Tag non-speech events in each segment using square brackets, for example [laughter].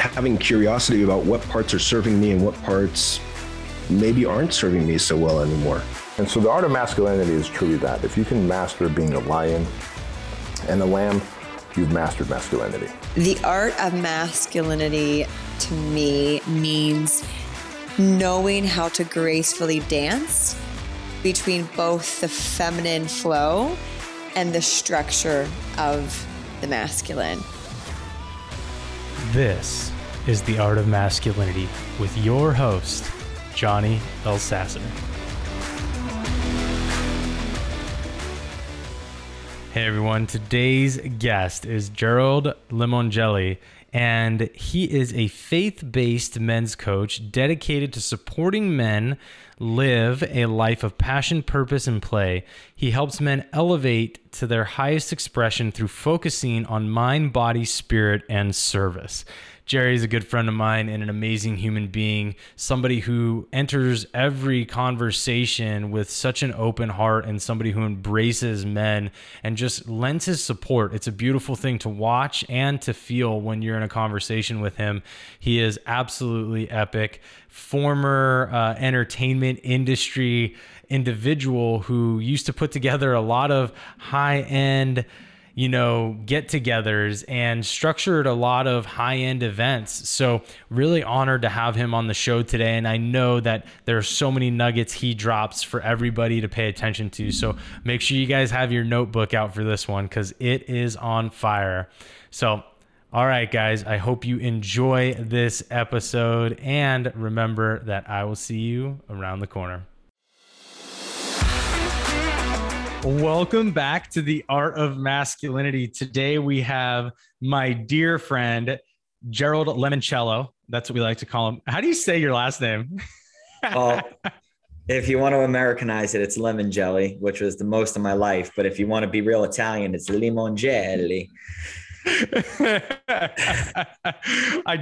having curiosity about what parts are serving me and what parts maybe aren't serving me so well anymore. And so the art of masculinity is truly that. If you can master being a lion and a lamb, you've mastered masculinity. The art of masculinity to me means knowing how to gracefully dance between both the feminine flow and the structure of the masculine. This is The Art of Masculinity with your host, Johnny Elsasser. Hey everyone, today's guest is Jerold Limongelli, and he is a faith based men's coach dedicated to supporting men live a life of passion, purpose, and play. He helps men elevate to their highest expression through focusing on mind, body, spirit, and service. Jerry is a good friend of mine and an amazing human being, somebody who enters every conversation with such an open heart and somebody who embraces men and just lends his support. It's a beautiful thing to watch and to feel when you're in a conversation with him. He is absolutely epic. Former uh, entertainment industry individual who used to put together a lot of high end you know, get togethers and structured a lot of high end events. So, really honored to have him on the show today. And I know that there are so many nuggets he drops for everybody to pay attention to. So, make sure you guys have your notebook out for this one because it is on fire. So, all right, guys, I hope you enjoy this episode. And remember that I will see you around the corner. Welcome back to the Art of Masculinity. Today we have my dear friend Jerold Lemoncello. That's what we like to call him. How do you say your last name? [laughs] Well, if you want to Americanize it, it's lemon jelly, which was the most of my life. But if you want to be real Italian, it's limon jelly. [laughs] I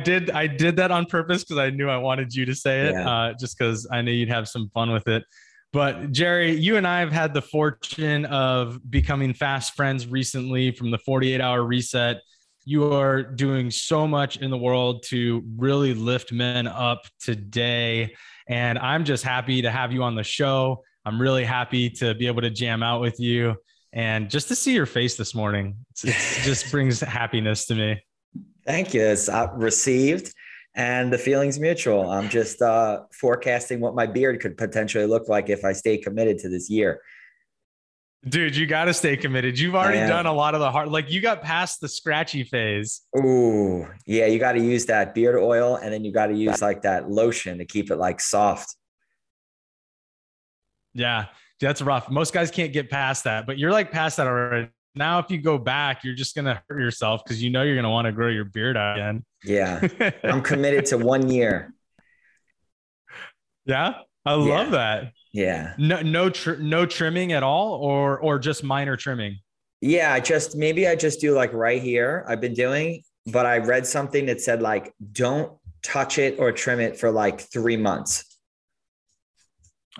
did I did that on purpose because I knew I wanted you to say it, Yeah. uh, just because I knew you'd have some fun with it. But Jerry, you and I have had the fortune of becoming fast friends recently from the 48 hour reset. You are doing so much in the world to really lift men up today. And I'm just happy to have you on the show. I'm really happy to be able to jam out with you and just to see your face this morning. It's [laughs] just brings happiness to me. Thank you. It's uh, received and the feeling's mutual. I'm just uh, forecasting what my beard could potentially look like if I stay committed to this year. Dude, you got to stay committed. You've already done a lot of the hard, like you got past the scratchy phase. Ooh, yeah, you got to use that beard oil and then you got to use like that lotion to keep it like soft. Yeah, that's rough. Most guys can't get past that, but you're like past that already. Now, if you go back, you're just going to hurt yourself because you know you're going to want to grow your beard out again. Yeah, [laughs] I'm committed to one year. yeah, I Yeah. love that. Yeah. No, no, tr- no trimming at all, or or just minor trimming. Yeah, I just maybe I just do like right here. I've been doing, but I read something that said like don't touch it or trim it for like three months.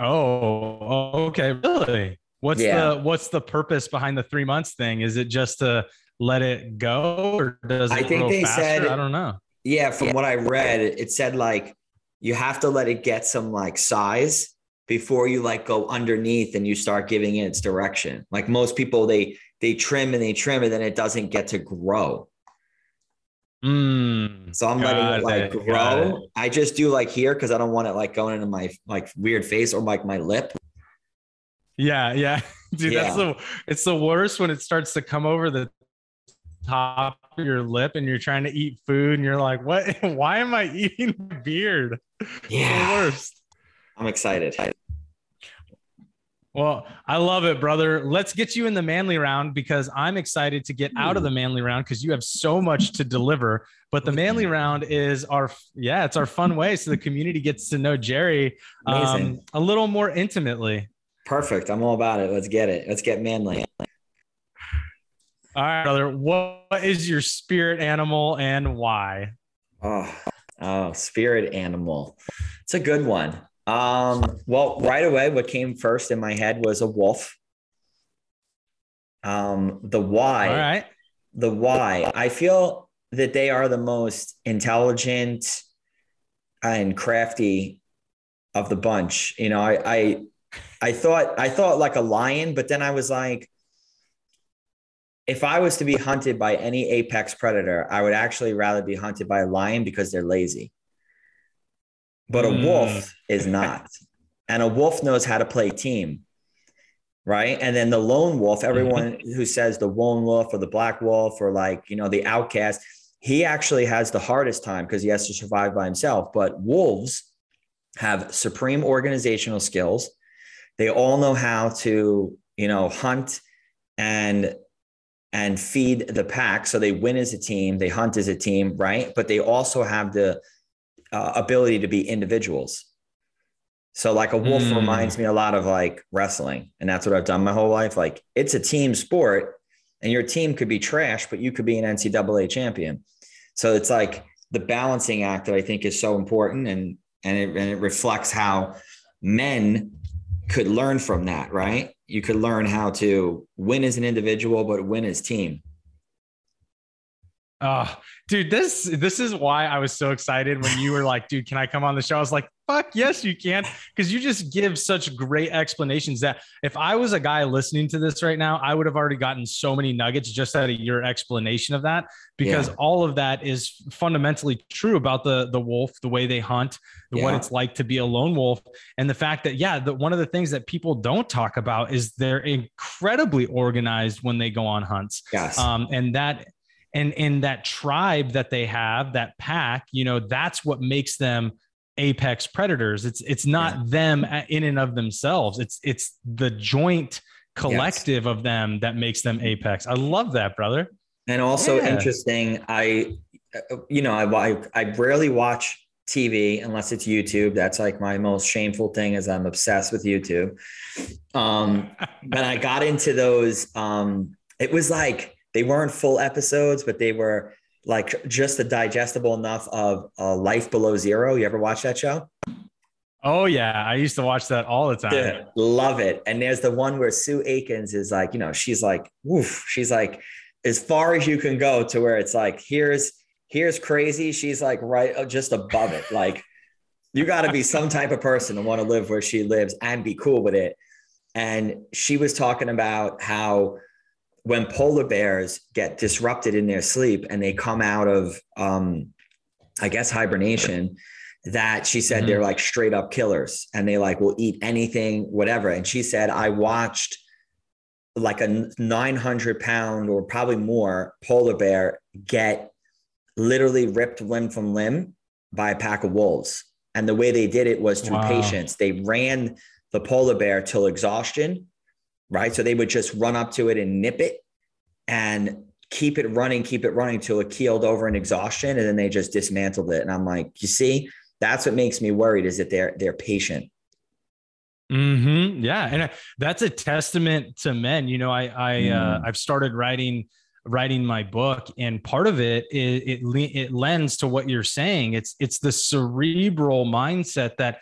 Oh, okay, really? What's Yeah. the what's the purpose behind the three months thing? Is it just to let it go, or does it I think they faster? said- I don't know. Yeah, from what I read, it it said like you have to let it get some like size before you like go underneath and you start giving it its direction. Like most people, they they trim and they trim and then it doesn't get to grow. Mm, So I'm letting Got it like it, got grow. I just do like here because I don't want it like going into my like weird face or like my lip. Yeah, yeah, [laughs] dude. That's the it's the worst when it starts to come over the top of your lip and you're trying to eat food and you're like, what? [laughs] Why am I eating my beard? Yeah. worst. I'm excited. Well, I love it, brother. Let's get you in the manly round because I'm excited to get out of the manly round because you have so much to deliver. But the manly round is our, yeah, it's our fun way. So the community gets to know Jerry um, a little more intimately. Perfect. I'm all about it. Let's get it. Let's get manly. All right, brother. What is your spirit animal and why? Oh, oh, spirit animal. It's a good one. Um, well, right away, what came first in my head was a wolf. Um, the why, All right. the why. I feel that they are the most intelligent and crafty of the bunch. You know, I, I, I thought, I thought like a lion, but then I was like, if I was to be hunted by any apex predator, I would actually rather be hunted by a lion because they're lazy. But a Mm. wolf is not. [laughs] And a wolf knows how to play team. Right. And then the lone wolf, everyone who says the lone wolf or the black wolf or like, you know, the outcast, he actually has the hardest time because he has to survive by himself. But wolves have supreme organizational skills. They all know how to, you know, hunt and and feed the pack. So they win as a team, they hunt as a team, right? But they also have the uh, ability to be individuals. So, like a wolf Mm. reminds me a lot of like wrestling, and that's what I've done my whole life. Like it's a team sport, and your team could be trash, but you could be an NCAA champion. So it's like the balancing act that I think is so important, and and it, and it reflects how men could learn from that, right? You could learn how to win as an individual, but win as team. Oh, dude, this this is why I was so excited when you were like, dude, can I come on the show? I was like, fuck yes, you can. Because you just give such great explanations that if I was a guy listening to this right now, I would have already gotten so many nuggets just out of your explanation of that. Because Yeah. all of that is fundamentally true about the the wolf, the way they hunt, the, what it's like to be a lone wolf, and the fact that, yeah, the, one of the things that people don't talk about is they're incredibly organized when they go on hunts Yes. um, and that and in that tribe that they have that pack you know that's what makes them apex predators it's it's not them in and of themselves it's it's the joint collective of them that makes them apex i love that brother And also Yeah. interesting, I, you know, I, I I rarely watch TV unless it's YouTube. That's like my most shameful thing is I'm obsessed with YouTube. Um, [laughs] but I got into those. Um, it was like they weren't full episodes, but they were like just a digestible enough of uh, Life Below Zero. You ever watch that show? oh yeah i used to watch that all the time Yeah, love it. And there's the one where Sue Aikens is like, you know, she's like, woof, she's like as far as you can go to where it's like, here's here's crazy. She's like right uh, just above it. Like you got to be some [laughs] type of person to want to live where she lives and be cool with it. And she was talking about how when polar bears get disrupted in their sleep and they come out of um I guess hibernation that she said Mhm. they're like straight up killers and they like will eat anything, whatever. And she said, I watched like a 900 pound or probably more polar bear get literally ripped limb from limb by a pack of wolves. And the way they did it was through Wow. patience. They ran the polar bear till exhaustion, right? So they would just run up to it and nip it and keep it running, keep it running till it keeled over in exhaustion. And then they just dismantled it. And I'm like, you see, that's what makes me worried is that they're they're patient. hmm Yeah, and uh, that's a testament to men. You know, I I uh, Mm. I've started writing writing my book, and part of it it le- it lends to what you're saying. It's it's the cerebral mindset that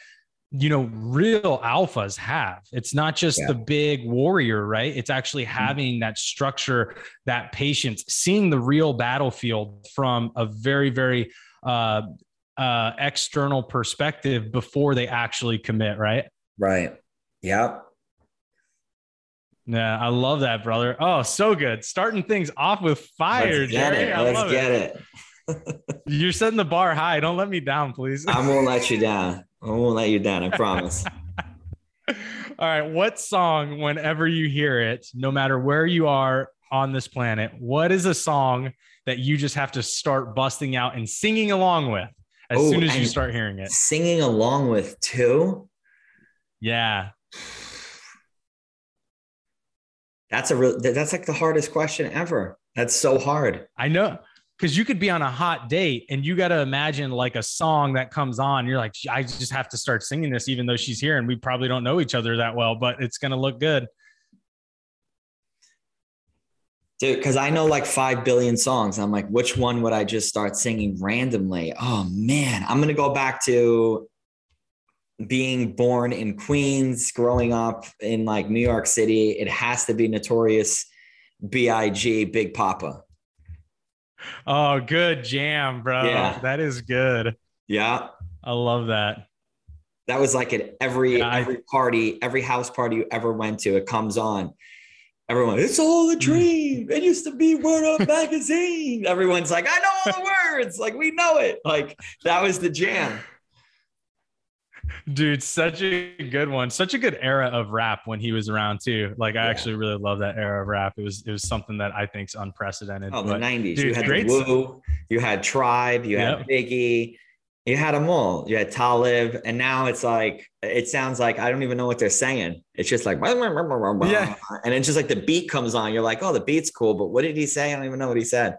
you know real alphas have. It's not just Yeah. the big warrior, right? It's actually having that structure, that patience, seeing the real battlefield from a very very uh, uh, external perspective before they actually commit, right? Right. Yep. Yeah, I love that, brother. Oh, so good. Starting things off with fire, Let's get Jerry. it. I Let's get it. it. [laughs] You're setting the bar high. Don't let me down, please. I won't let you down. I won't let you down. I promise. [laughs] All right. What song, whenever you hear it, no matter where you are on this planet, what is a song that you just have to start busting out and singing along with as Oh, soon as you start hearing it? Singing along with too? Yeah. That's a real. That's like the hardest question ever. That's so hard. I know because you could be on a hot date and you got to imagine like a song that comes on. You're like, I just have to start singing this, even though she's here and we probably don't know each other that well, but it's gonna look good. Dude, because I know like five billion songs. I'm like, which one would I just start singing randomly? Oh man, I'm gonna go back to being born in Queens, growing up in like New York City. It has to be Notorious B.I.G. Big Poppa. Oh, good jam, bro. Yeah. That is good. Yeah. I love that. That was like at every Yeah, I- every party, every house party you ever went to, it comes on. Everyone, it's all a mm. dream. It used to be Word Up magazine. Everyone's like, I know all the words. Like we know it. Like that was the jam. Dude, such a good one. Such a good era of rap when he was around too. Like I Yeah. actually really love that era of rap. It was it was something that I think's unprecedented. Oh, the but- '90s. you had great Woo, you had Tribe, you had Biggie, you had them all. You had Talib, and now it's like it sounds like I don't even know what they're saying. It's just like Yeah. and it's just like the beat comes on. You're like, oh, the beat's cool, but what did he say? I don't even know what he said.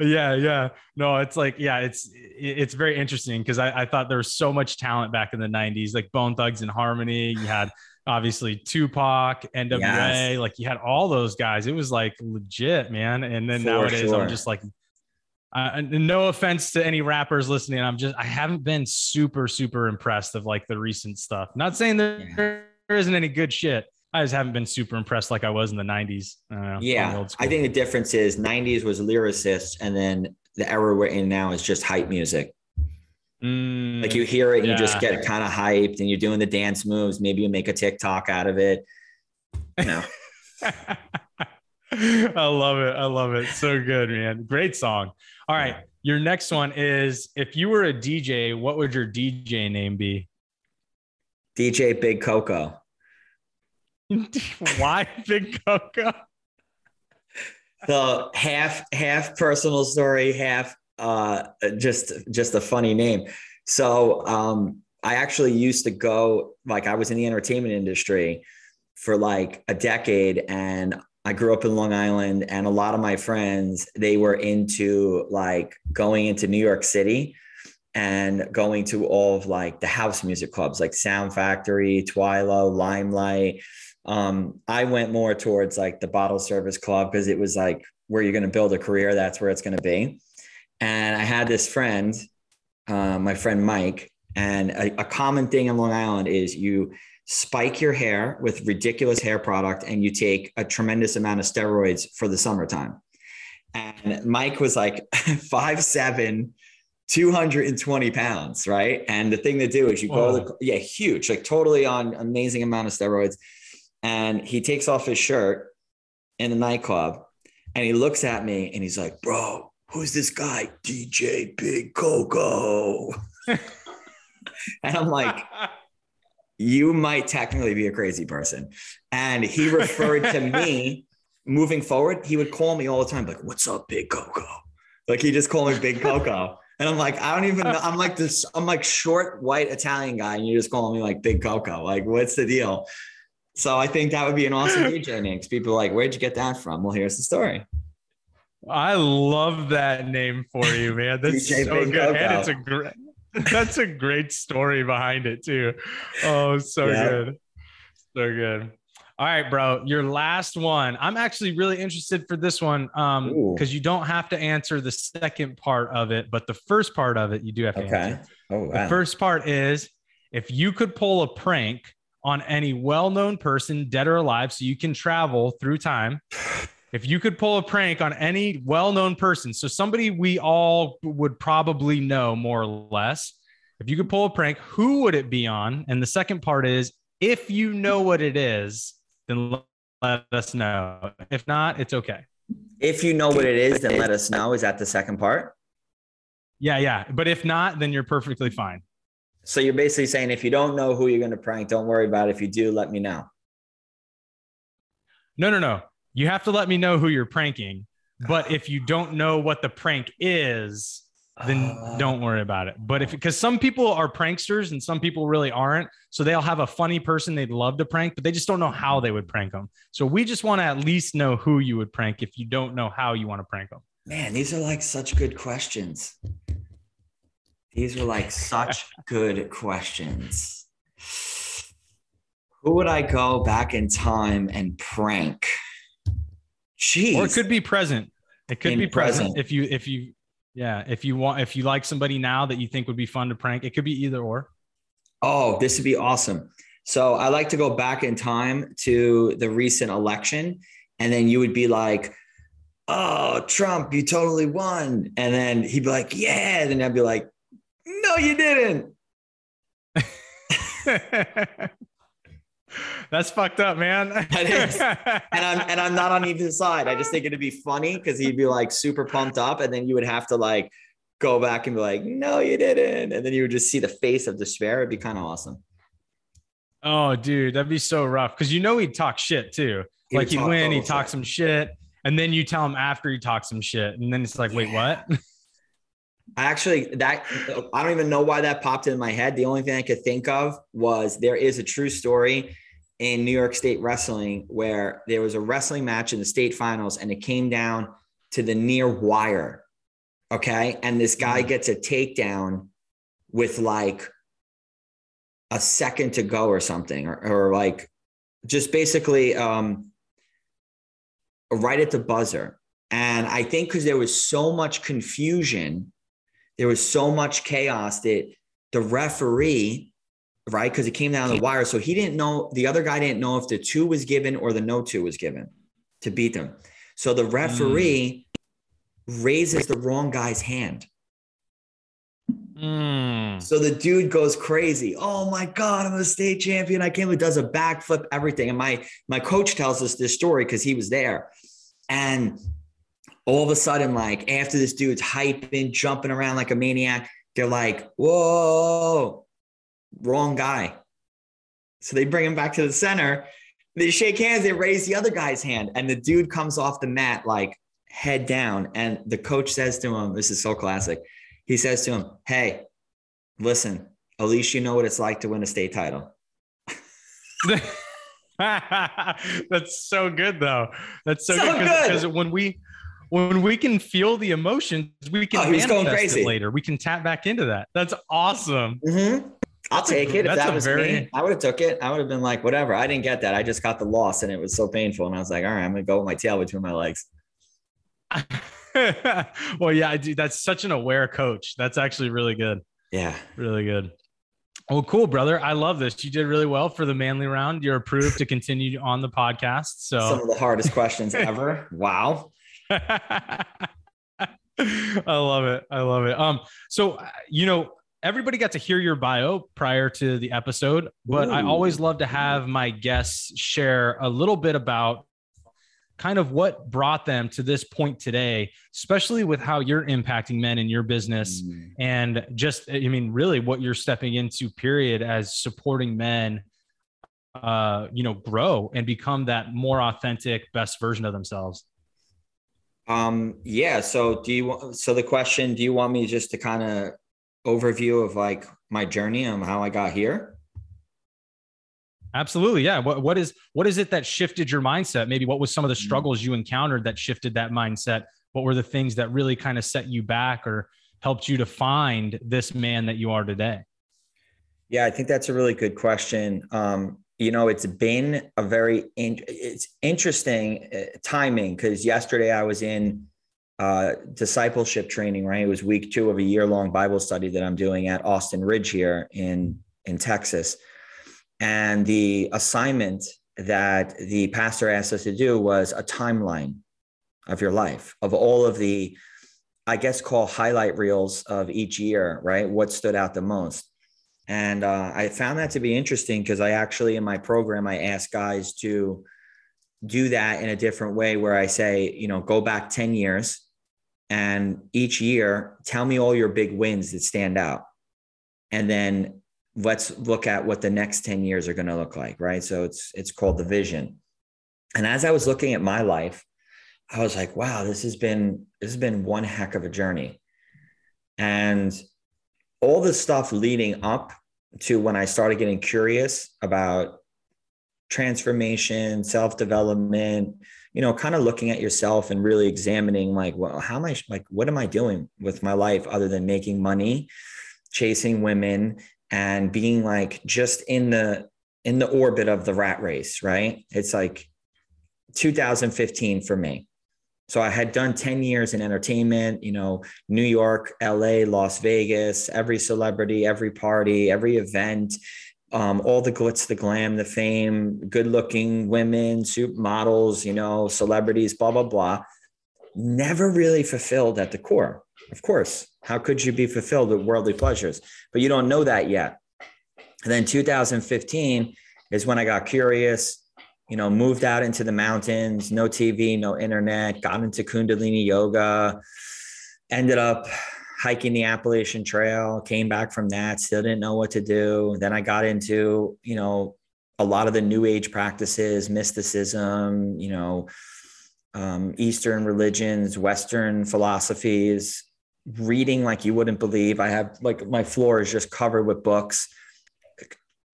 Yeah, yeah. No, it's like, yeah, it's it's very interesting because I, I thought there was so much talent back in the 90s, like Bone Thugs-n-Harmony. You had obviously Tupac, NWA, Yes. like you had all those guys. It was like legit, man. And then For nowadays sure. I'm just like uh, and no offense to any rappers listening. I'm just I haven't been super, super impressed of like the recent stuff. Not saying that Yeah. there isn't any good shit. I just haven't been super impressed like I was in the 90s. I don't know, on the Yeah, I think the difference is '90s was lyricists, and then the era we're in now is just hype music. Mm, Like you hear it and you just get kind of hyped, and you're doing the dance moves. Maybe you make a TikTok out of it. You know, [laughs] [laughs] I love it. I love it. So good, man. Great song. All right. Your next one is if you were a DJ, what would your DJ name be? DJ Big Coco. [laughs] Why Big Coco? So half half personal story, half uh just just a funny name. So um I actually used to go like I was in the entertainment industry for like a decade and I grew up in Long Island and a lot of my friends they were into like going into New York City and going to all of like the house music clubs like Sound Factory, Twilo, Limelight. Um, I went more towards like the bottle service club because it was like where you're going to build a career. That's where it's going to be. And I had this friend, uh, my friend Mike, and a, a common thing in Long Island is you spike your hair with ridiculous hair product and you take a tremendous amount of steroids for the summertime. And Mike was like [laughs] five seven, 220 pounds, right? And the thing to do is you go to yeah, huge, like totally on amazing amount of steroids. And he takes off his shirt in the nightclub and he looks at me and he's like, bro, who's this guy? DJ Big Coco. [laughs] and I'm like, you might technically be a crazy person. And he referred to me [laughs] moving forward. He would call me all the time, like, what's up, Big Coco? Like he just called me Big Coco. And I'm like, I don't even know. I'm like this, I'm like short white Italian guy, and you're just calling me like Big Coco. Like, what's the deal? So I think that would be an awesome DJ name. 'cause People are like, where'd you get that from? Well, here's the story. I love that name for you, man. That's [laughs] so Big good. Coco. And it's a great that's a great story behind it too. Oh, so Yeah. good. So good. All right, bro. Your last one. I'm actually really interested for this one. Um, because you don't have to answer the second part of it, but the first part of it you do have to Okay. answer. Oh, The first part is if you could pull a prank on any well-known person, dead or alive, so you can travel through time. If you could pull a prank on any well-known person, so somebody we all would probably know more or less. If you could pull a prank, who would it be on? And the second part is if you know what it is, then let us know. If not, it's okay. if you know what it is, then let us know. Is that the second part? Yeah, yeah. But if not, then you're perfectly fine. So you're basically saying if you don't know who you're going to prank, don't worry about it. If you do, let me know. No, no, no. You have to let me know who you're pranking. But if you don't know what the prank is, then Uh. don't worry about it. But if because some people are pranksters and some people really aren't, so they'll have a funny person they'd love to prank, but they just don't know how they would prank them. So we just want to at least know who you would prank if you don't know how you want to prank them. Man, these are like such good questions. These are like such [laughs] good questions. Who would I go back in time and prank? Jeez. Or it could be present. It could In be present, present. if you if you yeah if you want if you like somebody now that you think would be fun to prank. It could be either or. Oh, this would be awesome. So I like to go back in time to the recent election, and then you would be like, "Oh, Trump, you totally won," and then he'd be like, "Yeah," and then I'd be like, "No, you didn't." [laughs] That's fucked up, man. That is. And I'm and I'm not on either side. I just think it'd be funny because he'd be like super pumped up, and then you would have to like go back and be like, "No, you didn't," and then you would just see the face of despair. It'd be kind of awesome. oh, dude, that'd be so rough because you know he'd talk shit too. He like he'd win, he'd talk shit. some shit, and then you tell him after he talks some shit, and then it's like, wait, Yeah. what? [laughs] I actually that I don't even know why that popped in my head. The only thing I could think of was there is a true story in New York State wrestling where there was a wrestling match in the state finals and it came down to the near wire. Okay. And this guy gets a takedown with like a second to go or something, or, or like just basically um, right at the buzzer. And I think because there was so much confusion, there was so much chaos that the referee, right, because it came down the wire, so he didn't know, the other guy didn't know if the two was given or the no two was given to beat them. So the referee raises the wrong guy's hand. Mm. So the dude goes crazy. Oh my God, I'm a state champion. I can't believe does a backflip, everything. And my my coach tells us this story because he was there. And all of a sudden, like after this dude's hyping, jumping around like a maniac, they're like, whoa, wrong guy. So they bring him back to the center. They shake hands, they raise the other guy's hand, and the dude comes off the mat like head down. And the coach says to him, This is so classic. He says to him, Hey, listen, at least you know what it's like to win a state title. [laughs] That's so good though. That's so, So good good. because when we when we can feel the emotions, we can Oh, manifest crazy. it later. We can tap back into that. That's awesome. Mm-hmm. I'll take it. If that's that a was very- me, I would have took it. I would have been like, whatever. I didn't get that. I just got the loss and it was so painful. And I was like, all right, I'm gonna go with my tail between my legs. [laughs] well, yeah, I do. That's such an aware coach. That's actually really good. Yeah. Really good. Well, cool, brother. I love this. You did really well for the manly round. You're approved to continue on the podcast. So some of the hardest questions [laughs] ever. Wow. [laughs] I love it. I love it. Um, so uh, you know, everybody got to hear your bio prior to the episode, but I always love to have my guests share a little bit about kind of what brought them to this point today, especially with how you're impacting men in your business Mm. and just i mean really what you're stepping into period as supporting men uh you know grow and become that more authentic best version of themselves Um, yeah. So do you want so the question, do you want me just to kind of overview of like my journey and how I got here? absolutely yeah what, what is what is it that shifted your mindset maybe what was some of the struggles you encountered that shifted that mindset what were the things that really kind of set you back or helped you to find this man that you are today Yeah, I think that's a really good question. Um, you know, it's been a very in, it's interesting uh, timing because yesterday I was in uh, discipleship training. Right, it was week two of a year long Bible study that I'm doing at Austin Ridge here in in Texas, and the assignment that the pastor asked us to do was a timeline of your life of all of the, I guess, call highlight reels of each year. Right, what stood out the most. And uh, I found that to be interesting because I actually, in my program, I ask guys to do that in a different way where I say, you know, go back 10 years and each year, tell me all your big wins that stand out. And then let's look at what the next 10 years are going to look like. Right. So it's, it's called the vision. And as I was looking at my life, I was like, wow, this has been, this has been one heck of a journey. And all the stuff leading up to when I started getting curious about transformation, self development, you know, kind of looking at yourself and really examining like, well, how am I, like, what am I doing with my life other than making money, chasing women, and being like just in the, in the orbit of the rat race, right? It's like 2015 for me. So I had done 10 years in entertainment, you know, New York, LA, Las Vegas, every celebrity, every party, every event, um, all the glitz, the glam, the fame, good looking women, suit models, you know, celebrities, blah, blah, blah. Never really fulfilled at the core. Of course, how could you be fulfilled with worldly pleasures? But you don't know that yet. And then 2015 is when I got curious, you know, moved out into the mountains, no TV, no internet, got into Kundalini yoga, ended up hiking the Appalachian Trail, came back from that, still didn't know what to do. Then I got into, you know, a lot of the new age practices, mysticism, you know, um, Eastern religions, Western philosophies, reading like you wouldn't believe. I have like my floor is just covered with books,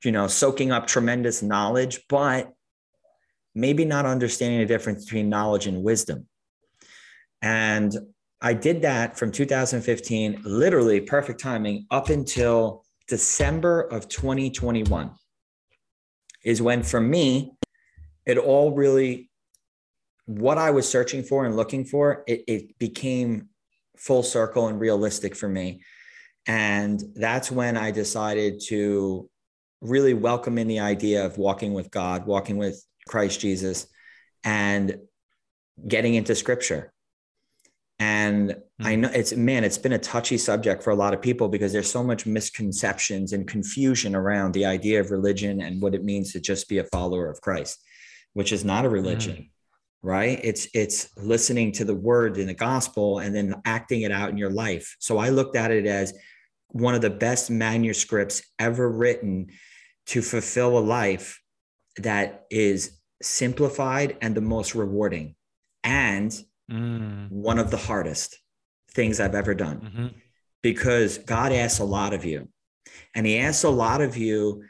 you know, soaking up tremendous knowledge, but maybe not understanding the difference between knowledge and wisdom. And I did that from 2015, literally perfect timing, up until December of 2021, is when for me, it all really, what I was searching for and looking for, it, it became full circle and realistic for me. And that's when I decided to really welcome in the idea of walking with God, walking with Christ Jesus, and getting into scripture. And mm-hmm. I know it's man, it's been a touchy subject for a lot of people because there's so much misconceptions and confusion around the idea of religion and what it means to just be a follower of Christ, which is not a religion. Mm-hmm right it's it's listening to the word in the gospel and then acting it out in your life so i looked at it as one of the best manuscripts ever written to fulfill a life that is simplified and the most rewarding and mm. one of the hardest things I've ever done mm-hmm. because God asks a lot of you. And He asks a lot of you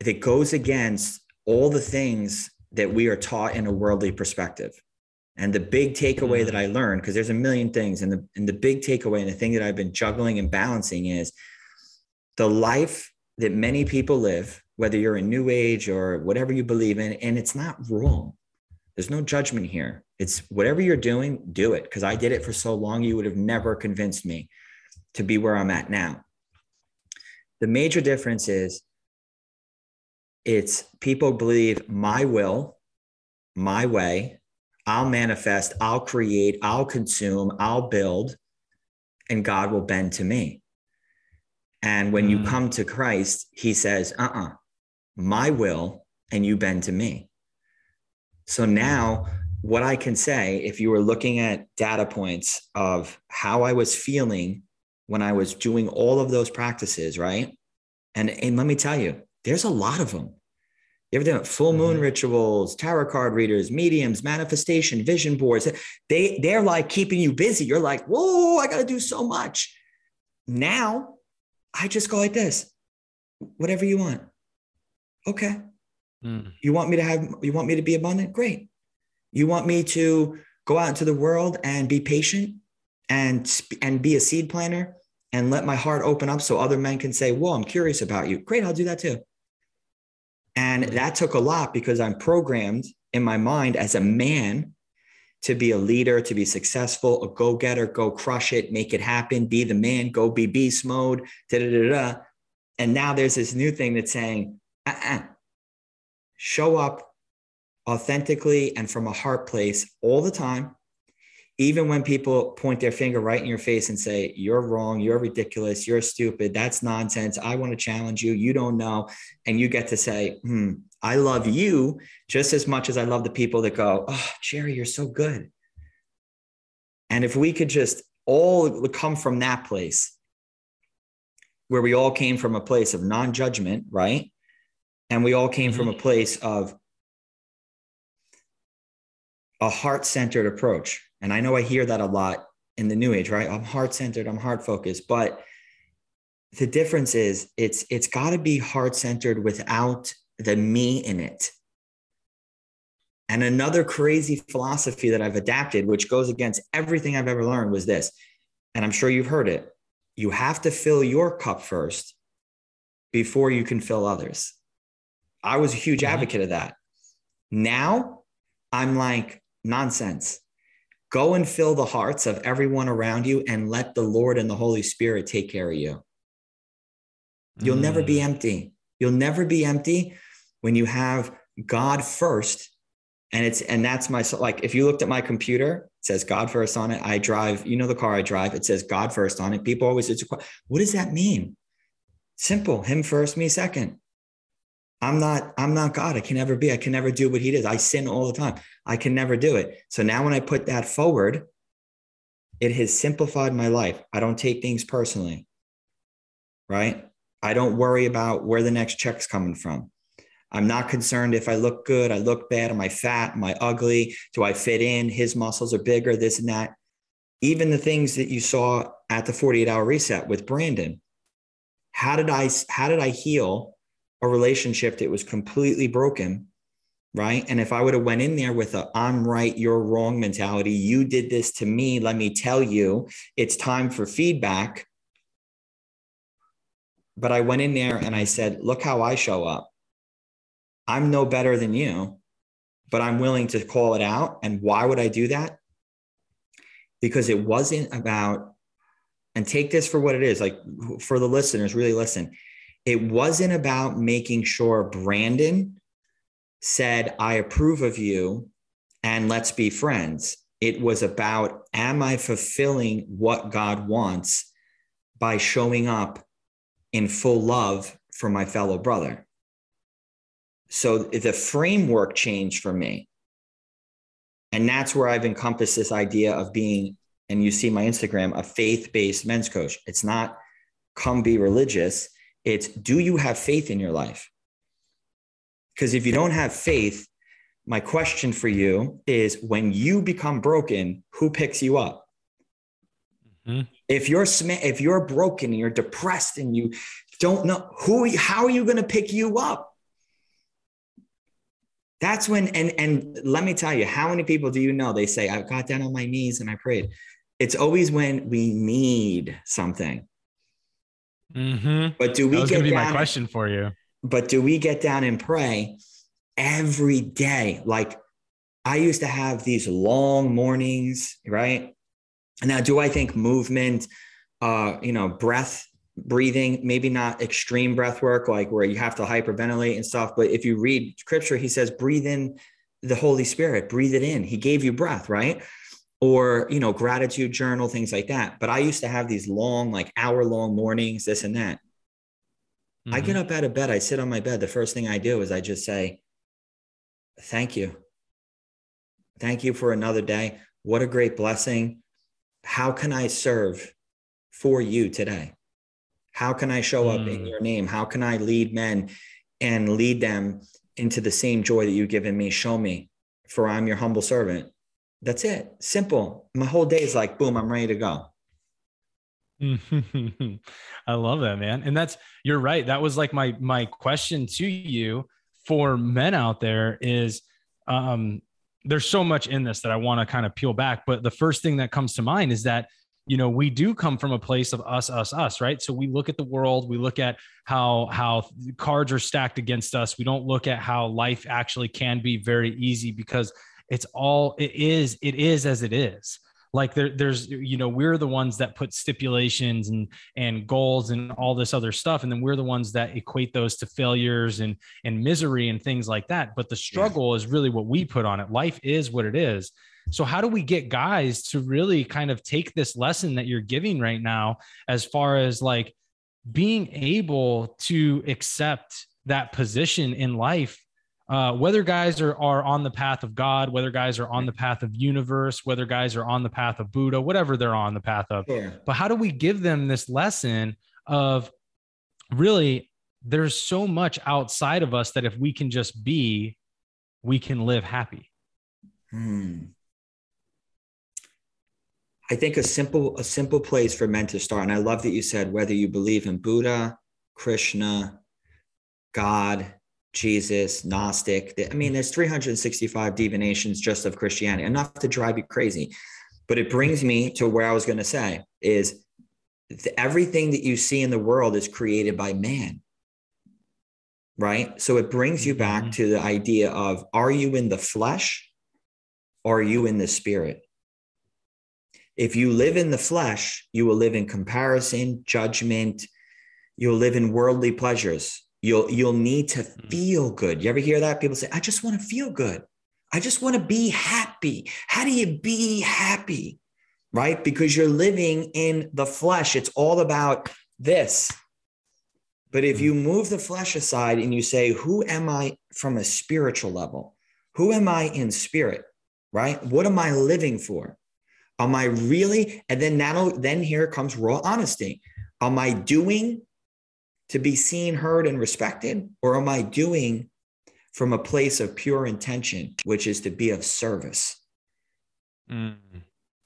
that goes against all the things that we are taught in a worldly perspective. And the big takeaway mm. that I learned, because there's a million things, and the, and the big takeaway and the thing that I've been juggling and balancing is the life that many people live whether you're in new age or whatever you believe in and it's not wrong. There's no judgment here. It's whatever you're doing do it because i did it for so long you would have never convinced me to be where i'm at now. The major difference is it's people believe my will my way i'll manifest i'll create i'll consume i'll build and god will bend to me. And when mm. you come to christ he says uh-uh my will and you bend to me. So now, what I can say, if you were looking at data points of how I was feeling when I was doing all of those practices, right? And, and let me tell you, there's a lot of them. You ever done full moon mm-hmm. rituals, tarot card readers, mediums, manifestation, vision boards. They they're like keeping you busy. You're like, whoa, I gotta do so much. Now I just go like this. Whatever you want. Okay. Mm. You want me to have, you want me to be abundant? Great. You want me to go out into the world and be patient and, and be a seed planter and let my heart open up so other men can say, Whoa, I'm curious about you. Great. I'll do that too. And that took a lot because I'm programmed in my mind as a man to be a leader, to be successful, a go getter, go crush it, make it happen, be the man, go be beast mode, da da da da. And now there's this new thing that's saying, uh-uh. show up authentically and from a heart place all the time even when people point their finger right in your face and say you're wrong you're ridiculous you're stupid that's nonsense i want to challenge you you don't know and you get to say hmm, i love you just as much as i love the people that go oh jerry you're so good and if we could just all come from that place where we all came from a place of non-judgment right and we all came from a mm-hmm. place of a heart centered approach. And I know I hear that a lot in the new age, right? I'm heart centered, I'm heart focused, but the difference is it's it's got to be heart centered without the me in it. And another crazy philosophy that I've adapted, which goes against everything I've ever learned, was this. And I'm sure you've heard it. You have to fill your cup first before you can fill others. I was a huge mm-hmm. advocate of that. Now I'm like, nonsense. Go and fill the hearts of everyone around you and let the Lord and the Holy Spirit take care of you. You'll mm. never be mm. empty. You'll never be empty when you have God first. And it's and that's my like if you looked at my computer, it says God first on it. I drive, you know the car I drive, it says God first on it. People always say, what does that mean? Simple, him first, me second. I'm not, I'm not God. I can never be. I can never do what he does. I sin all the time. I can never do it. So now when I put that forward, it has simplified my life. I don't take things personally. Right. I don't worry about where the next check's coming from. I'm not concerned if I look good, I look bad, am I fat, am I ugly, do I fit in, his muscles are bigger, this and that. Even the things that you saw at the 48 hour reset with Brandon. How did I how did I heal a relationship that was completely broken right? And if i would have went in there with a i'm right you're wrong mentality you did this to me let me tell you it's time for feedback. But i went in there and i said look how i show up. I'm no better than you but i'm willing to call it out. And why would i do that? Because it wasn't about and take this for what it is like for the listeners really listen it wasn't about making sure Brandon said, I approve of you and let's be friends. It was about, am I fulfilling what God wants by showing up in full love for my fellow brother? So the framework changed for me. And that's where I've encompassed this idea of being, and you see my Instagram, a faith based men's coach. It's not come be religious it's do you have faith in your life? Because if you don't have faith, my question for you is when you become broken, who picks you up? Mm-hmm. If you're sm- if you're broken and you're depressed and you don't know who how are you going to pick you up? That's when and and let me tell you, how many people do you know they say I got down on my knees and I prayed. It's always when we need something. Mm-hmm. But do we that was get be down, my question for you? But do we get down and pray every day? Like I used to have these long mornings, right? And now, do I think movement, uh, you know, breath, breathing, maybe not extreme breath work, like where you have to hyperventilate and stuff. But if you read scripture, he says, breathe in the Holy Spirit, breathe it in. He gave you breath, right? Or you know gratitude journal things like that. But i used to have these long like hour long mornings this and that. Mm-hmm. i get mm-hmm. up out of bed i sit on my bed the first thing i do is i just say thank you. Thank you for another day. What a great blessing. How can i serve for you today? How can i show up in mm. your name? How can i lead men and lead them into the same joy that you've given me? Show me for i'm your humble servant that's it. Simple. My whole day is like, boom, I'm ready to go. [laughs] I love that, man. And that's you're right. That was like my my question to you for men out there is um there's so much in this that I want to kind of peel back, but the first thing that comes to mind is that you know we do come from a place of us us us right so we look at the world we look at how how cards are stacked against us we don't look at how life actually can be very easy because it's all it is it is as it is. Like there, there's you know we're the ones that put stipulations and and goals and all this other stuff and then we're the ones that equate those to failures and and misery and things like that. But the struggle yeah. is really what we put on it. Life is what it is. So how do we get guys to really kind of take this lesson that you're giving right now as far as like being able to accept that position in life uh, whether guys are, are on the path of God, whether guys are on the path of universe, whether guys are on the path of Buddha, whatever they're on the path of. Yeah. But how do we give them this lesson of really there's so much outside of us that if we can just be, we can live happy? Hmm. I think a simple a simple place for men to start, and I love that you said whether you believe in Buddha, Krishna, God, Jesus, Gnostic. I mean, there's 365 divinations just of Christianity, enough to drive you crazy. But it brings me to where I was going to say is everything that you see in the world is created by man. Right. So it brings you back mm-hmm. to the idea of are you in the flesh or are you in the spirit? If you live in the flesh, you will live in comparison, judgment, you'll live in worldly pleasures. You'll you'll need to mm-hmm. feel good. You ever hear that? People say, I just want to feel good. I just want to be happy. How do you be happy? Right? Because you're living in the flesh. It's all about this. But if you move the flesh aside and you say, Who am I from a spiritual level? Who am I in spirit? Right? What am I living for? Am I really? And then now, then here comes raw honesty. Am I doing to be seen, heard, and respected? Or am I doing from a place of pure intention, which is to be of service. Mm.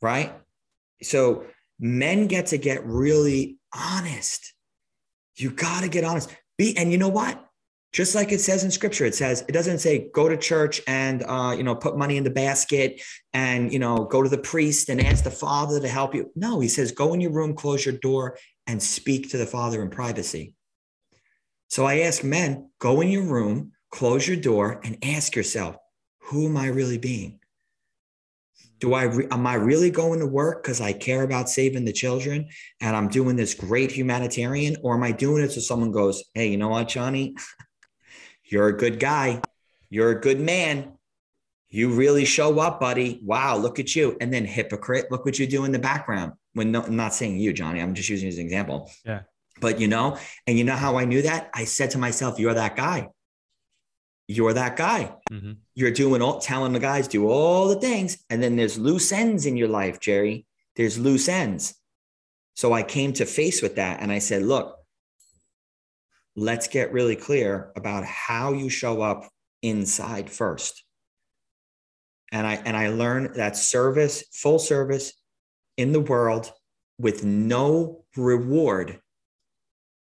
Right? So men get to get really honest. You got to get honest. Be and you know what? Just like it says in scripture, it says it doesn't say go to church and uh, you know put money in the basket and you know go to the priest and ask the father to help you. No, he says go in your room, close your door, and speak to the father in privacy. So I ask men, go in your room, close your door and ask yourself, who am I really being? Do I re- am I really going to work because I care about saving the children and I'm doing this great humanitarian, or am I doing it so someone goes, "Hey, you know what, Johnny, [laughs] you're a good guy, you're a good man, you really show up, buddy. Wow, look at you!" And then hypocrite, look what you do in the background. When no, I'm not saying you, Johnny, I'm just using as an example. Yeah. But you know, and you know how I knew that? I said to myself, "You're that guy." you're that guy. Mm-hmm. You're doing all telling the guys do all the things. And then there's loose ends in your life, Jerry. There's loose ends. So I came to face with that and I said, look, let's get really clear about how you show up inside first. And I and I learned that service, full service in the world with no reward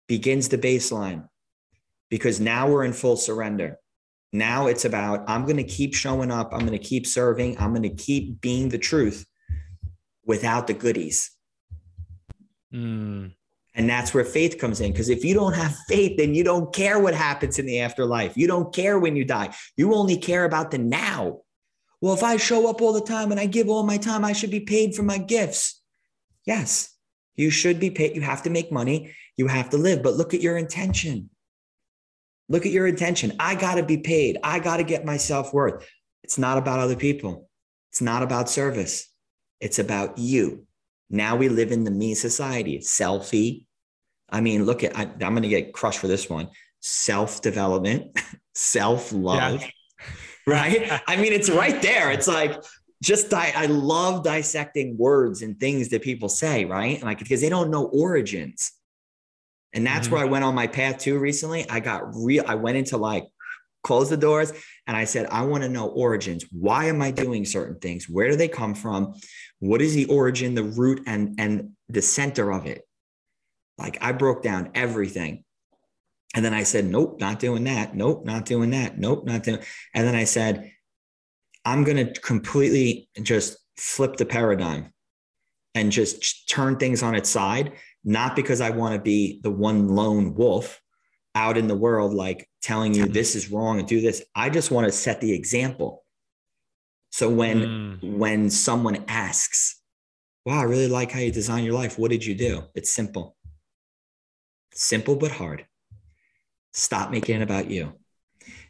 begins the baseline because now we're in full surrender. Now it's about I'm going to keep showing up. I'm going to keep serving. I'm going to keep being the truth without the goodies. Mm. And that's where faith comes in. Because if you don't have faith, then you don't care what happens in the afterlife. You don't care when you die. You only care about the now. Well, if I show up all the time and I give all my time, I should be paid for my gifts. Yes, you should be paid. You have to make money. You have to live. But look at your intention. Look at your intention. I got to be paid. I got to get my self worth. It's not about other people. It's not about service. It's about you. Now we live in the me society. Selfie. I mean, look at, I, am going to get crushed for this one self development, [laughs] self love, yeah. right? I mean, it's right there. It's like, just I, I love dissecting words and things that people say, right? Like because they don't know origins. And that's mm-hmm. where I went on my path too recently. I got real, I went into like, close the doors and I said, I want to know origins. Why am I doing certain things? Where do they come from? What is the origin, the root, and and the center of it? Like I broke down everything. And then I said, nope, not doing that. Nope, not doing that. Nope, not doing. And then I said, I'm going to completely just flip the paradigm and just turn things on its side not because I want to be the one lone wolf out in the world, like telling you this is wrong and do this. I just want to set the example. So when mm. when someone asks, "Wow, I really like how you design your life. What did you do?" It's simple. Simple but hard. Stop making it about you.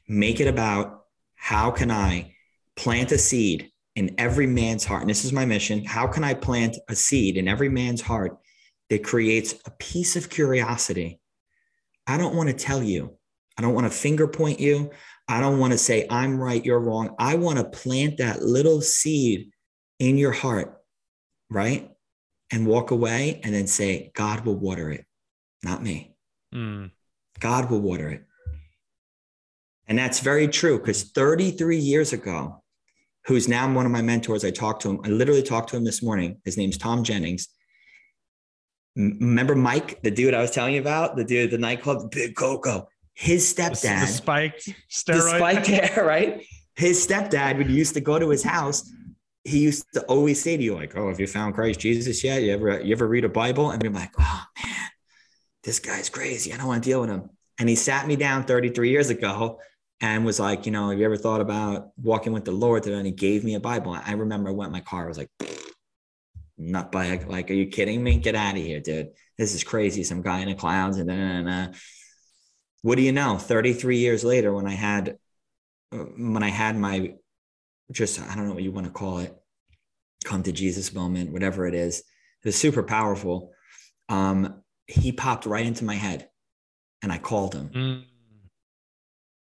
Make it about how can I plant a seed in every man's heart? And this is my mission. How can I plant a seed in every man's heart that creates a piece of curiosity. I don't want to tell you. I don't want to finger point you. I don't want to say, I'm right, you're wrong. I want to plant that little seed in your heart, right? And walk away and then say, God will water it, not me. Mm. God will water it. And that's very true because 33 years ago, who's now one of my mentors. I talked to him. I literally talked to him this morning. His name's Tom Jennings. M- Remember Mike, the dude I was telling you about, the dude at the nightclub, Big Coco. His stepdad, the spiked the steroid. spike [laughs] hair, right? His stepdad, would you used to go to his house, he used to always say to you, like, "Oh, have you found Christ Jesus yet? You ever you ever read a Bible?" And be like, "Oh man, this guy's crazy. I don't want to deal with him." And he sat me down 33 years ago and was like, "You know, have you ever thought about walking with the Lord?" And he gave me a Bible. I remember I went my car. I was like, "Not by like, are you kidding me? Get out of here, dude. This is crazy. Some guy in the clouds and then." what do you know 33 years later when i had when i had my just i don't know what you want to call it come to jesus moment whatever it is it was super powerful um he popped right into my head and i called him Mm.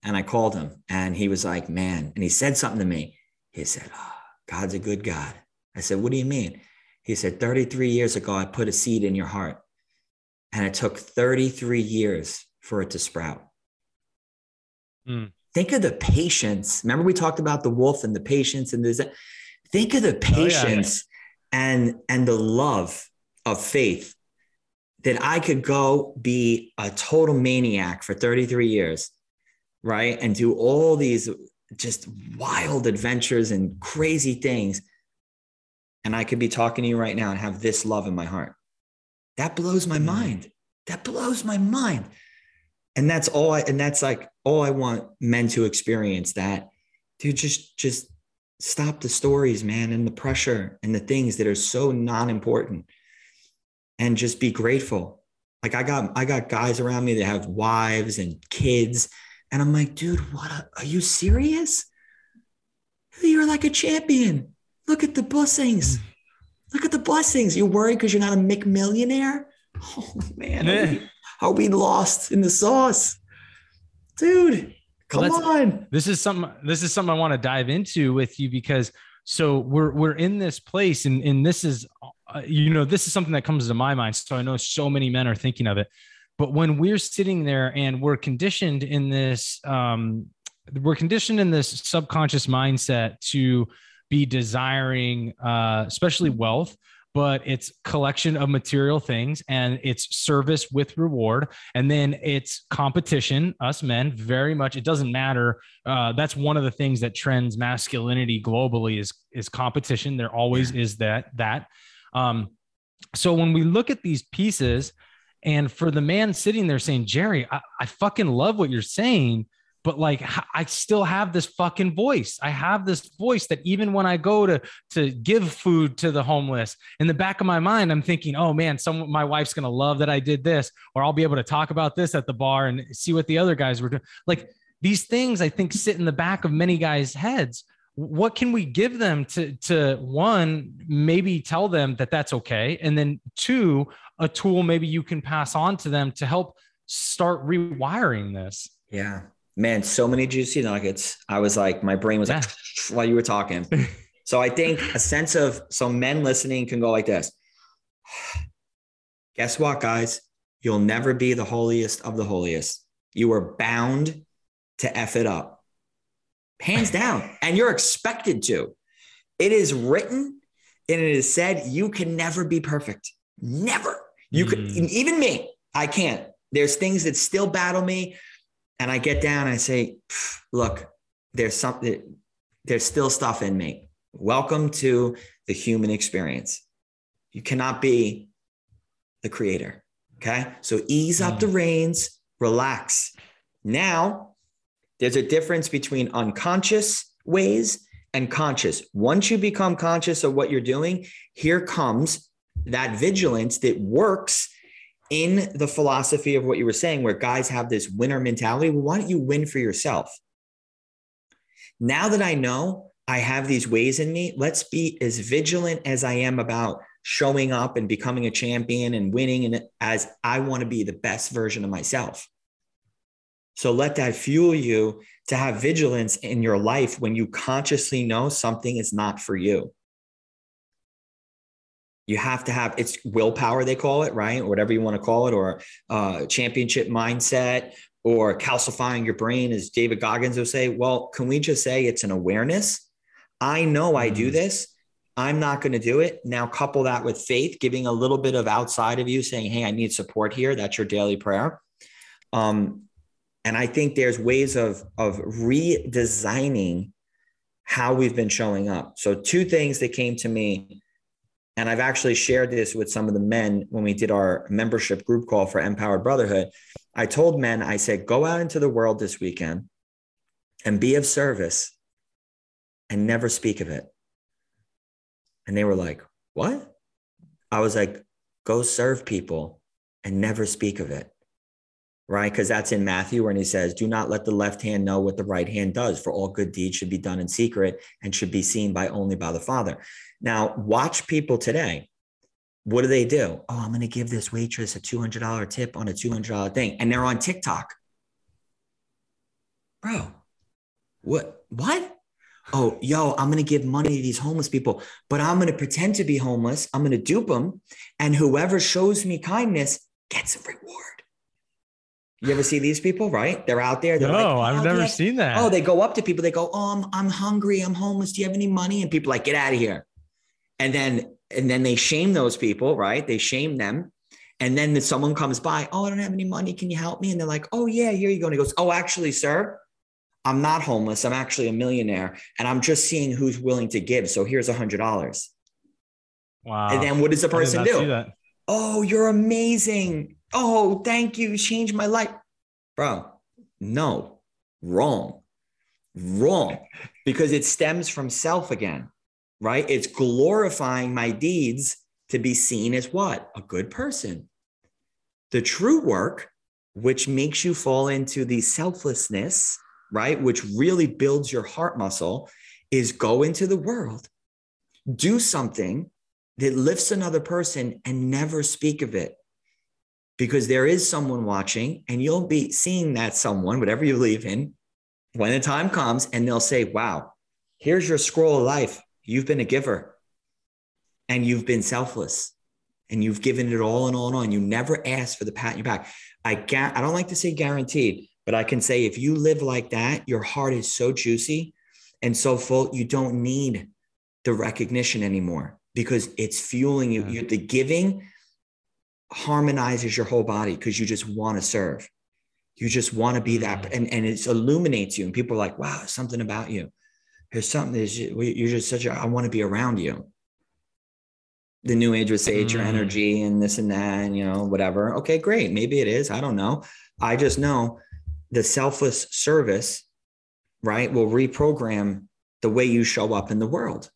And i called him and he was like man and he said something to me he said oh, god's a good god i said what do you mean he said 33 years ago i put a seed in your heart and it took 33 years for it to sprout Mm. think of the patience. Remember, we talked about the wolf and the patience, and there's think of the Oh, yeah. patience and and the love of faith that I could go be a total maniac for 33 years, right? And do all these just wild adventures and crazy things. And I could be talking to you right now and have this love in my heart. That blows my mm-hmm. mind. That blows my mind. And that's all I, and that's like all I want men to experience that, dude, just, just stop the stories, man, and the pressure and the things that are so non-important and just be grateful. Like I got, I got guys around me that have wives and kids. And I'm like, dude, what a- are you serious? You're like a champion. Look at the blessings. Look at the blessings. You're worried because you're not a McMillionaire? [laughs] Oh man, are we, are we lost in the sauce? Dude, come Well, on. this is something this is something I want to dive into with you because so we're we're in this place and and this is uh, you know this is something that comes to my mind so I know so many men are thinking of it but when we're sitting there and we're conditioned in this um we're conditioned in this subconscious mindset to be desiring uh especially wealth but it's collection of material things and it's service with reward. And then it's competition us men very much. It doesn't matter uh, that's one of the things that trends masculinity globally is is competition. There always is that that. Um, so when we look at these pieces and for the man sitting there saying jerry I, I fucking love what you're saying but like I still have this fucking voice. I have this voice that even when I go to to give food to the homeless, in the back of my mind, I'm thinking, oh man, some my wife's gonna love that I did this, or I'll be able to talk about this at the bar and see what the other guys were doing. Like these things, I think sit in the back of many guys' heads. What can we give them to to one maybe tell them that that's okay, and then two, a tool maybe you can pass on to them to help start rewiring this. Yeah. Man, so many juicy nuggets. I was like, my brain was like, [laughs] while you were talking. [laughs] So I think a sense of, so men listening can go like this. Guess what, guys? You'll never be the holiest of the holiest. You are bound to F it up. Hands down. And you're expected to. It is written and it is said, you can never be perfect. Never. You could, Mm. even me, I can't. There's things that still battle me. And I get down and I say, look, there's something, there's still stuff in me. Welcome to the human experience. You cannot be the creator. Okay. So ease up the reins, relax. Now, there's a difference between unconscious ways and conscious. Once you become conscious of what you're doing, here comes that vigilance that works in the philosophy of what you were saying, where guys have this winner mentality. Well, why don't you win for yourself? Now that I know I have these ways in me, let's be as vigilant as I am about showing up and becoming a champion and winning and as I want to be the best version of myself. So let that fuel you to have vigilance in your life when you consciously know something is not for you. You have to have it's willpower, they call it, right? Or whatever you want to call it, or uh, championship mindset, or calcifying your brain, as David Goggins will say. Well, can we just say it's an awareness I know I do Mm. this. I'm not going to do it. Now, couple that with faith, giving a little bit of outside of you saying, Hey, I need support here. That's your daily prayer. Um, and I think there's ways of, of redesigning how we've been showing up. So, two things that came to me, and I've actually shared this with some of the men when we did our membership group call for Empowered Brotherhood. I told men, I said, go out into the world this weekend and be of service and never speak of it. And they were like, What? I was like, Go serve people and never speak of it. Right. Because that's in Matthew when he says, Do not let the left hand know what the right hand does, for all good deeds should be done in secret and should be seen by only by the Father. Now, watch people today. What do they do? Oh, I'm going to give this waitress a $200 tip on a $200 thing. And they're on TikTok. Bro, what? What? oh, yo, I'm going to give money to these homeless people, but I'm going to pretend to be homeless. I'm going to dupe them. And whoever shows me kindness gets a reward. You ever see these people, right? They're out there. They're No, like, I've "Oh, never yes." seen that. Oh, they go up to people. They go, oh, I'm, I'm hungry. I'm homeless. Do you have any money? And people are like, get out of here. And then, and then they shame those people, right? They shame them. And then someone comes by, oh, I don't have any money. Can you help me? And they're like, oh, yeah, here you go. And he goes, oh, actually, sir, I'm not homeless. I'm actually a millionaire and I'm just seeing who's willing to give. So here's a hundred dollars. wow. And then what does the person do? Oh, you're amazing. Oh, thank you. Changed my life. Bro, no, wrong, wrong. Because it stems from self again, right? It's glorifying my deeds to be seen as what? A good person. The true work, which makes you fall into the selflessness, right? Which really builds your heart muscle, is go into the world, do something that lifts another person and never speak of it. Because there is someone watching, and you'll be seeing that someone, whatever you believe in, when the time comes, and they'll say, Wow, here's your scroll of life. You've been a giver and you've been selfless and you've given it all and all and all. And you never asked for the pat on your back. I, ga- I don't like to say guaranteed, but I can say if you live like that, your heart is so juicy and so full, you don't need the recognition anymore because it's fueling you. Yeah. you the giving harmonizes your whole body because you just want to serve. You just want to be that, Mm. and and it illuminates you. And people are like, "Wow, something about you. There's something. There's, you're just such a. I want to be around you." The new age would say it's your Mm. energy and this and that, and you know whatever. Okay, great. Maybe it is. I don't know. I just know the selfless service, right, will reprogram the way you show up in the world.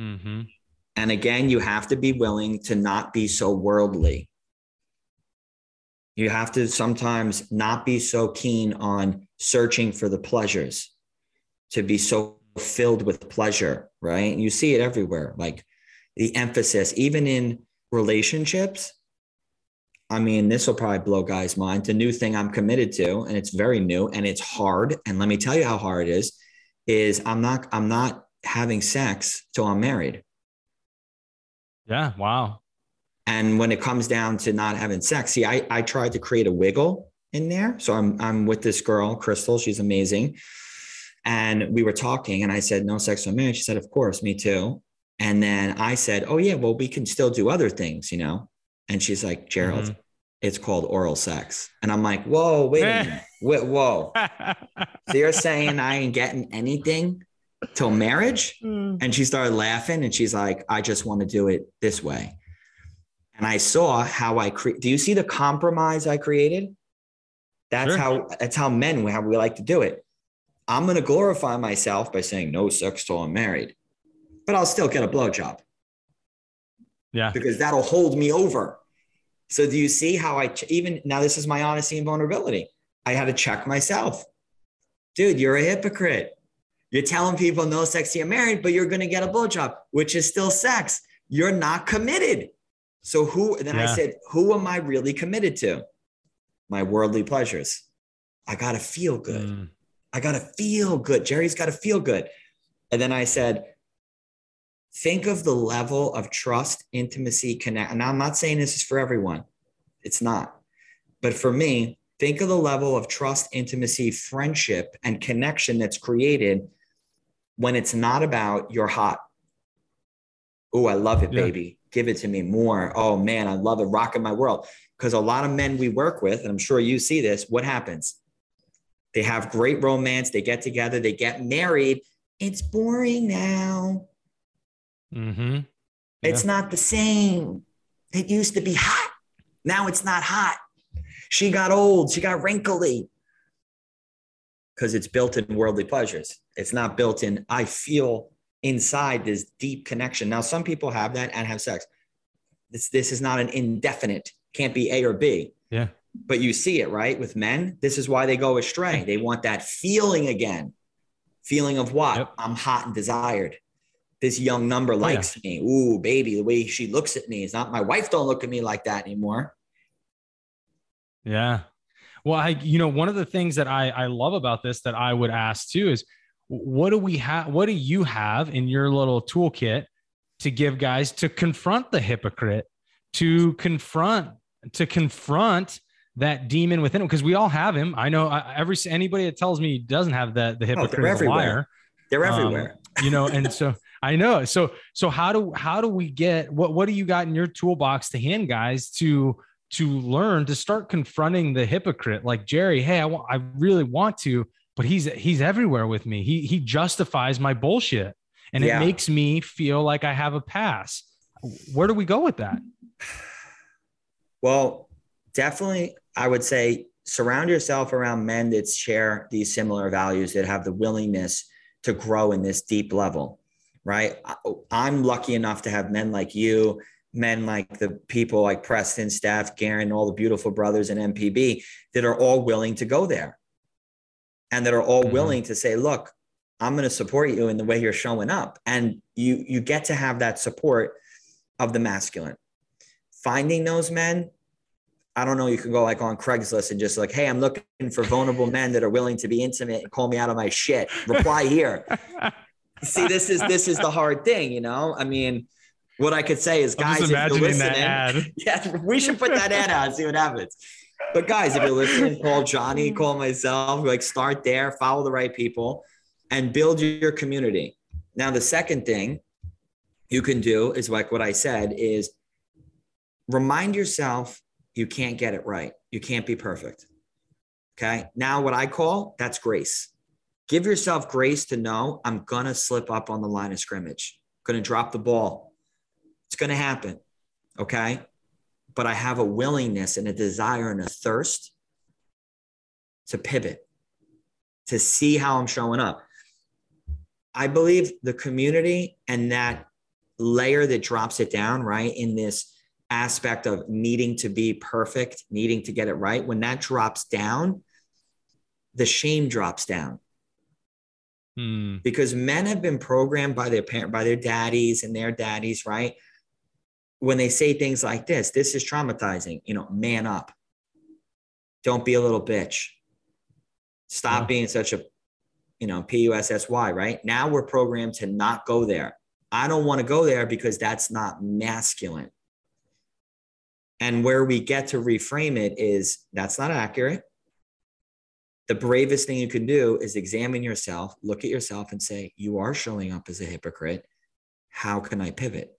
Mm-hmm. And again, you have to be willing to not be so worldly. You have to sometimes not be so keen on searching for the pleasures, to be so filled with pleasure, right? You see it everywhere, like the emphasis, even in relationships. I mean, this will probably blow guys' mind. The new thing I'm committed to, and it's very new and it's hard. And let me tell you how hard it is, is I'm not, I'm not having sex till I'm married. Yeah. Wow. And when it comes down to not having sex, see, I, I tried to create a wiggle in there. So I'm I'm with this girl, Crystal. She's amazing. And we were talking, and I said, No sex or marriage. She said, Of course, me too. And then I said, Oh, yeah, well, we can still do other things, you know? And she's like, Jerold, Mhm. it's called oral sex. And I'm like, Whoa, wait a [laughs] minute. Wait, whoa. [laughs] So you're saying I ain't getting anything till marriage? Mm. And she started laughing and she's like, I just want to do it this way. And I saw how I create. Do you see the compromise I created? That's Sure. how that's how men how we like to do it. I'm gonna glorify myself by saying no sex till I'm married, but I'll still get a blowjob yeah. because that'll hold me over. So do you see how I ch- even now? This is my honesty and vulnerability. I had to check myself, dude. You're a hypocrite. You're telling people no sex you're married, but you're going to get a blowjob, which is still sex. You're not committed. So who? Then I said, who am I really committed to? My worldly pleasures. I got to feel good. Mm. I got to feel good. Jerry's got to feel good. And then I said, think of the level of trust, intimacy, connect. And I'm not saying this is for everyone, it's not. But for me, think of the level of trust, intimacy, friendship, and connection that's created when it's not about you're hot. Oh, I love it, Yeah. baby. Give it to me more. Oh man, I love it. Rocking my world. Because a lot of men we work with, and I'm sure you see this, what happens? They have great romance, they get together, they get married. It's boring now. Mm-hmm. It's not the same. It used to be hot. Now it's not hot. She got old. She got wrinkly. Because it's built in worldly pleasures. It's not built in, I feel inside this deep connection. Now, some people have that and have sex. This, this is not an indefinite, can't be A or B. Yeah. But you see it, right? With men, this is why they go astray. They want that feeling again. Feeling of what? Yep. I'm hot and desired this young number oh, yeah. likes me. Ooh, baby, the way she looks at me is not my wife. Don't look at me like that anymore. Yeah. Well, I, you know, one of the things that I, I love about this that I would ask too is what do we have? What do you have in your little toolkit to give guys to confront the hypocrite, to confront, to confront that demon within him? Because we all have him. I know every, anybody that tells me doesn't have the, the hypocrite is a everywhere. liar. They're Um, everywhere. [laughs] you know, and so I know. So, so how do, how do we get, what, what do you got in your toolbox to hand guys to, to learn to start confronting the hypocrite like Jerry. Hey, I want, I really want to, but he's, he's everywhere with me. He, he justifies my bullshit and Yeah. it makes me feel like I have a pass. Where do we go with that? Well, definitely, I would say surround yourself around men that share these similar values that have the willingness to grow in this deep level, right? I'm lucky enough to have men like you, men like the people like Preston, Steph, Garen, all the beautiful brothers in MPB that are all willing to go there and that are all Mhm. willing to say, look, I'm going to support you in the way you're showing up. And you, you get to have that support of the masculine. Finding those men, I don't know, you can go like on Craigslist and just like, hey, I'm looking for vulnerable men that are willing to be intimate and call me out of my shit. Reply here. [laughs] See, this is this is the hard thing, you know. I mean, what I could say is, guys, if you're listening, that ad. [laughs] yeah, we should put that ad out and see what happens. But guys, if you're listening, [laughs] call Johnny, call myself, like start there, follow the right people, and build your community. Now, the second thing you can do is like what I said is remind yourself you can't get it right. You can't be perfect. Okay. Now, what I call that's grace. Give yourself grace to know I'm going to slip up on the line of scrimmage, going to drop the ball. It's going to happen. Okay. But I have a willingness and a desire and a thirst to pivot, to see how I'm showing up. I believe the community and that layer that drops it down, right, in this aspect of needing to be perfect, needing to get it right, when that drops down, the shame drops down Hmm. because men have been programmed by their parent by their daddies and their daddies right when they say things like this this is traumatizing you know man up don't be a little bitch stop Yeah. being such a you know p-u-s-s-y right now we're programmed to not go there i don't want to go there because that's not masculine and where we get to reframe it is that's not accurate the bravest thing you can do is examine yourself, look at yourself and say, You are showing up as a hypocrite. How can I pivot?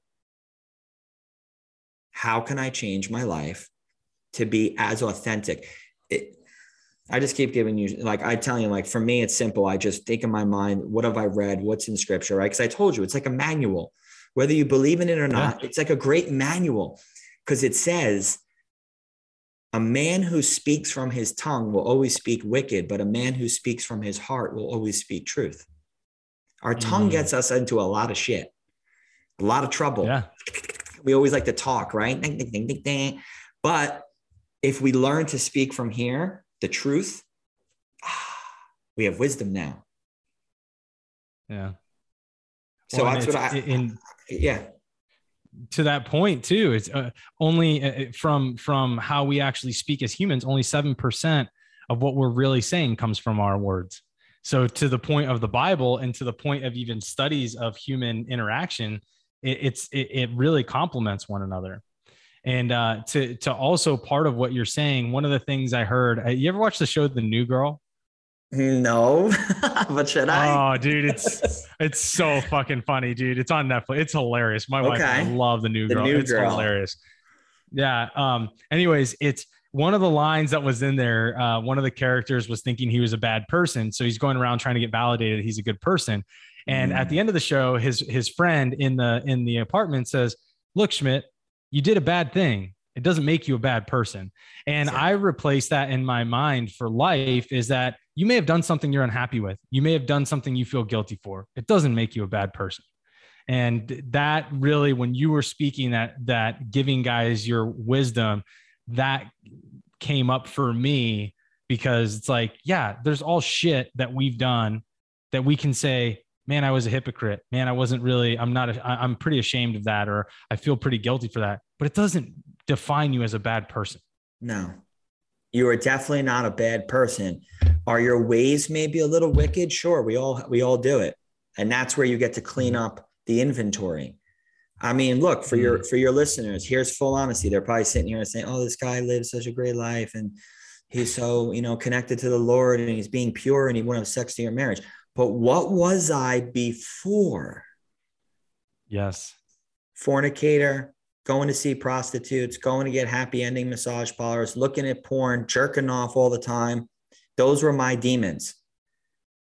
How can I change my life to be as authentic? It, I just keep giving you, like, I tell you, like, for me, it's simple. I just think in my mind, what have I read? What's in scripture, right? Because I told you, it's like a manual. Whether you believe in it or not, it's like a great manual because it says, a man who speaks from his tongue will always speak wicked, but a man who speaks from his heart will always speak truth. Our tongue Mm. gets us into a lot of shit, a lot of trouble. Yeah. We always like to talk, right? Ding, ding, ding, ding, ding. But if we learn to speak from here, the truth, [sighs] we have wisdom now. Yeah. So Well, that's what I, in, yeah. to that point too it's uh, only uh, from from how we actually speak as humans only 7% of what we're really saying comes from our words so to the point of the bible and to the point of even studies of human interaction it, it's it, it really complements one another and uh, to to also part of what you're saying one of the things i heard uh, you ever watch the show the new girl No, [laughs] but should I? Oh, dude, it's it's so fucking funny, dude. It's on Netflix. It's hilarious. My wife I love the new The girl. New it's Girl. hilarious. Yeah. Um. Anyways, it's one of the lines that was in there. Uh, one of the characters was thinking he was a bad person, so he's going around trying to get validated he's a good person. And at the end of the show, his his friend in the in the apartment says, "Look, Schmidt, you did a bad thing. It doesn't make you a bad person." And I replace that in my mind for life is that you may have done something you're unhappy with. You may have done something you feel guilty for. It doesn't make you a bad person. And that really, when you were speaking that that giving guys your wisdom, that came up for me because it's like, yeah, there's all shit that we've done that we can say, man, I was a hypocrite. Man, I wasn't really, I'm not, a, I'm pretty ashamed of that, or I feel pretty guilty for that. But it doesn't define you as a bad person. No, you are definitely not a bad person. Are your ways maybe a little wicked? Sure, we all we all do it, and that's where you get to clean up the inventory. I mean, look for your mm. for your listeners. Here's full honesty. They're probably sitting here and saying, "Oh, this guy lives such a great life, and he's so you know connected to the Lord, and he's being pure, and he won't have sex to your marriage." But what was I before? Yes. fornicator, going to see prostitutes, going to get happy ending massage parlors, looking at porn, jerking off all the time. Those were my demons.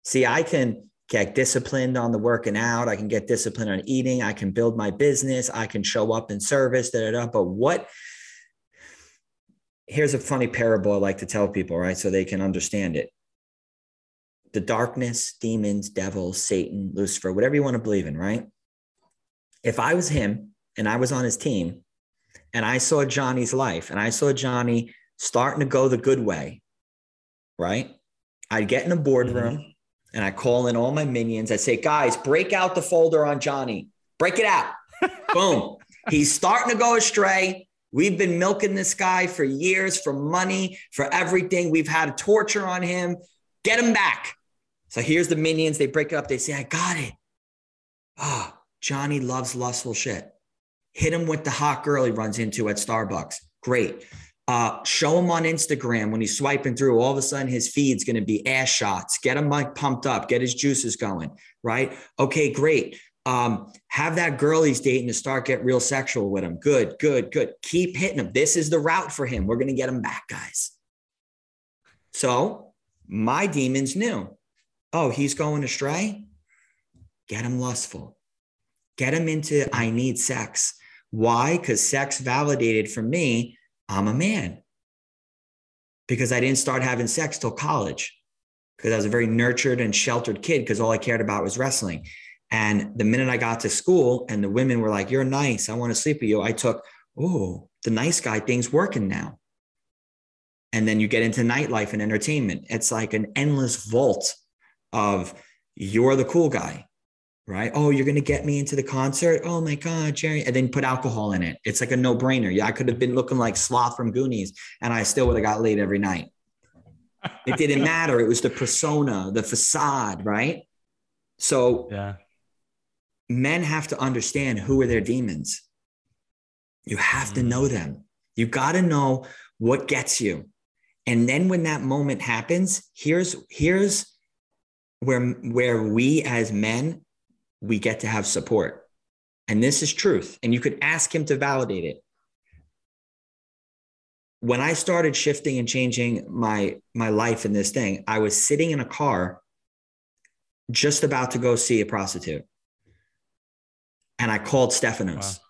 See, I can get disciplined on the working out. I can get disciplined on eating. I can build my business. I can show up in service. Da, da, da. But what? Here's a funny parable I like to tell people, right? So they can understand it. The darkness, demons, devils, Satan, Lucifer, whatever you want to believe in, right? if I was him and I was on his team and I saw Johnny's life and I saw Johnny starting to go the good way, right? I'd get in a boardroom mm-hmm. and I call in all my minions. I say, guys, break out the folder on Johnny, break it out. [laughs] Boom. He's starting to go astray. We've been milking this guy for years for money, for everything. We've had torture on him. Get him back. So here's the minions. They break it up. They say, I got it. Oh, Johnny loves lustful shit. Hit him with the hot girl he runs into at Starbucks. Great. Uh, show him on Instagram when he's swiping through. All of a sudden, his feed's going to be ass shots. Get him like pumped up. Get his juices going. Right? Okay, great. Um, have that girl he's dating to start get real sexual with him. Good, good, good. Keep hitting him. This is the route for him. We're going to get him back, guys. So my demons knew. Oh, he's going astray. Get him lustful. Get him into I need sex. Why? Because sex validated for me, I'm a man. Because I didn't start having sex till college. Because I was a very nurtured and sheltered kid because all I cared about was wrestling. And the minute I got to school and the women were like, You're nice. I want to sleep with you. I took, Oh, the nice guy thing's working now. And then you get into nightlife and entertainment. It's like an endless vault of you're the cool guy right? Oh, you're going to get me into the concert. Oh my God, Jerry. And then put alcohol in it. It's like a no brainer. Yeah, I could have been looking like Sloth from Goonies and I still would have got laid every night. It didn't [laughs] matter. It was the persona, the facade, right? So Yeah. men have to understand who are their demons. You have to know mm. them. You got to know what gets you. And then when that moment happens, here's here's where where we as men we get to have support. And this is truth. And you could ask him to validate it. When I started shifting and changing my my life in this thing, I was sitting in a car just about to go see a prostitute. And I called Stephanos. Wow.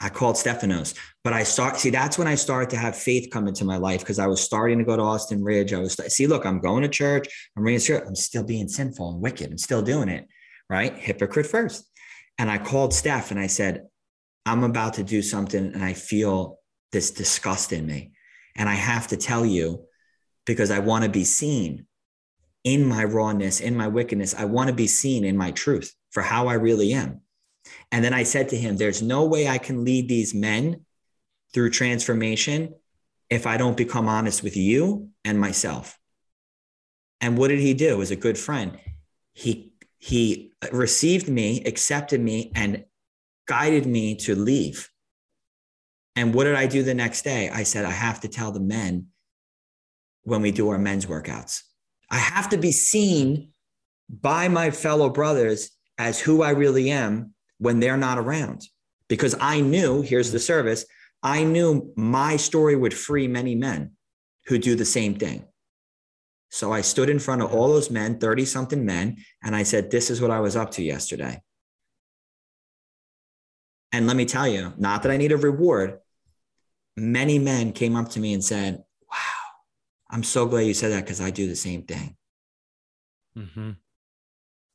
I called Stephanos, but I start see that's when I started to have faith come into my life because I was starting to go to Austin Ridge. I was see, look, I'm going to church, I'm reading scripture, I'm still being sinful and wicked, I'm still doing it, right? Hypocrite first. And I called Steph and I said, I'm about to do something and I feel this disgust in me. And I have to tell you because I want to be seen in my rawness, in my wickedness. I want to be seen in my truth for how I really am. And then I said to him, There's no way I can lead these men through transformation if I don't become honest with you and myself. And what did he do as a good friend? He he received me, accepted me, and guided me to leave. And what did I do the next day? I said, I have to tell the men when we do our men's workouts. I have to be seen by my fellow brothers as who I really am when they're not around. Because I knew, here's the service, I knew my story would free many men who do the same thing. So I stood in front of all those men, 30 something men, and I said, This is what I was up to yesterday. And let me tell you, not that I need a reward, many men came up to me and said, Wow, I'm so glad you said that because I do the same thing. Mm-hmm.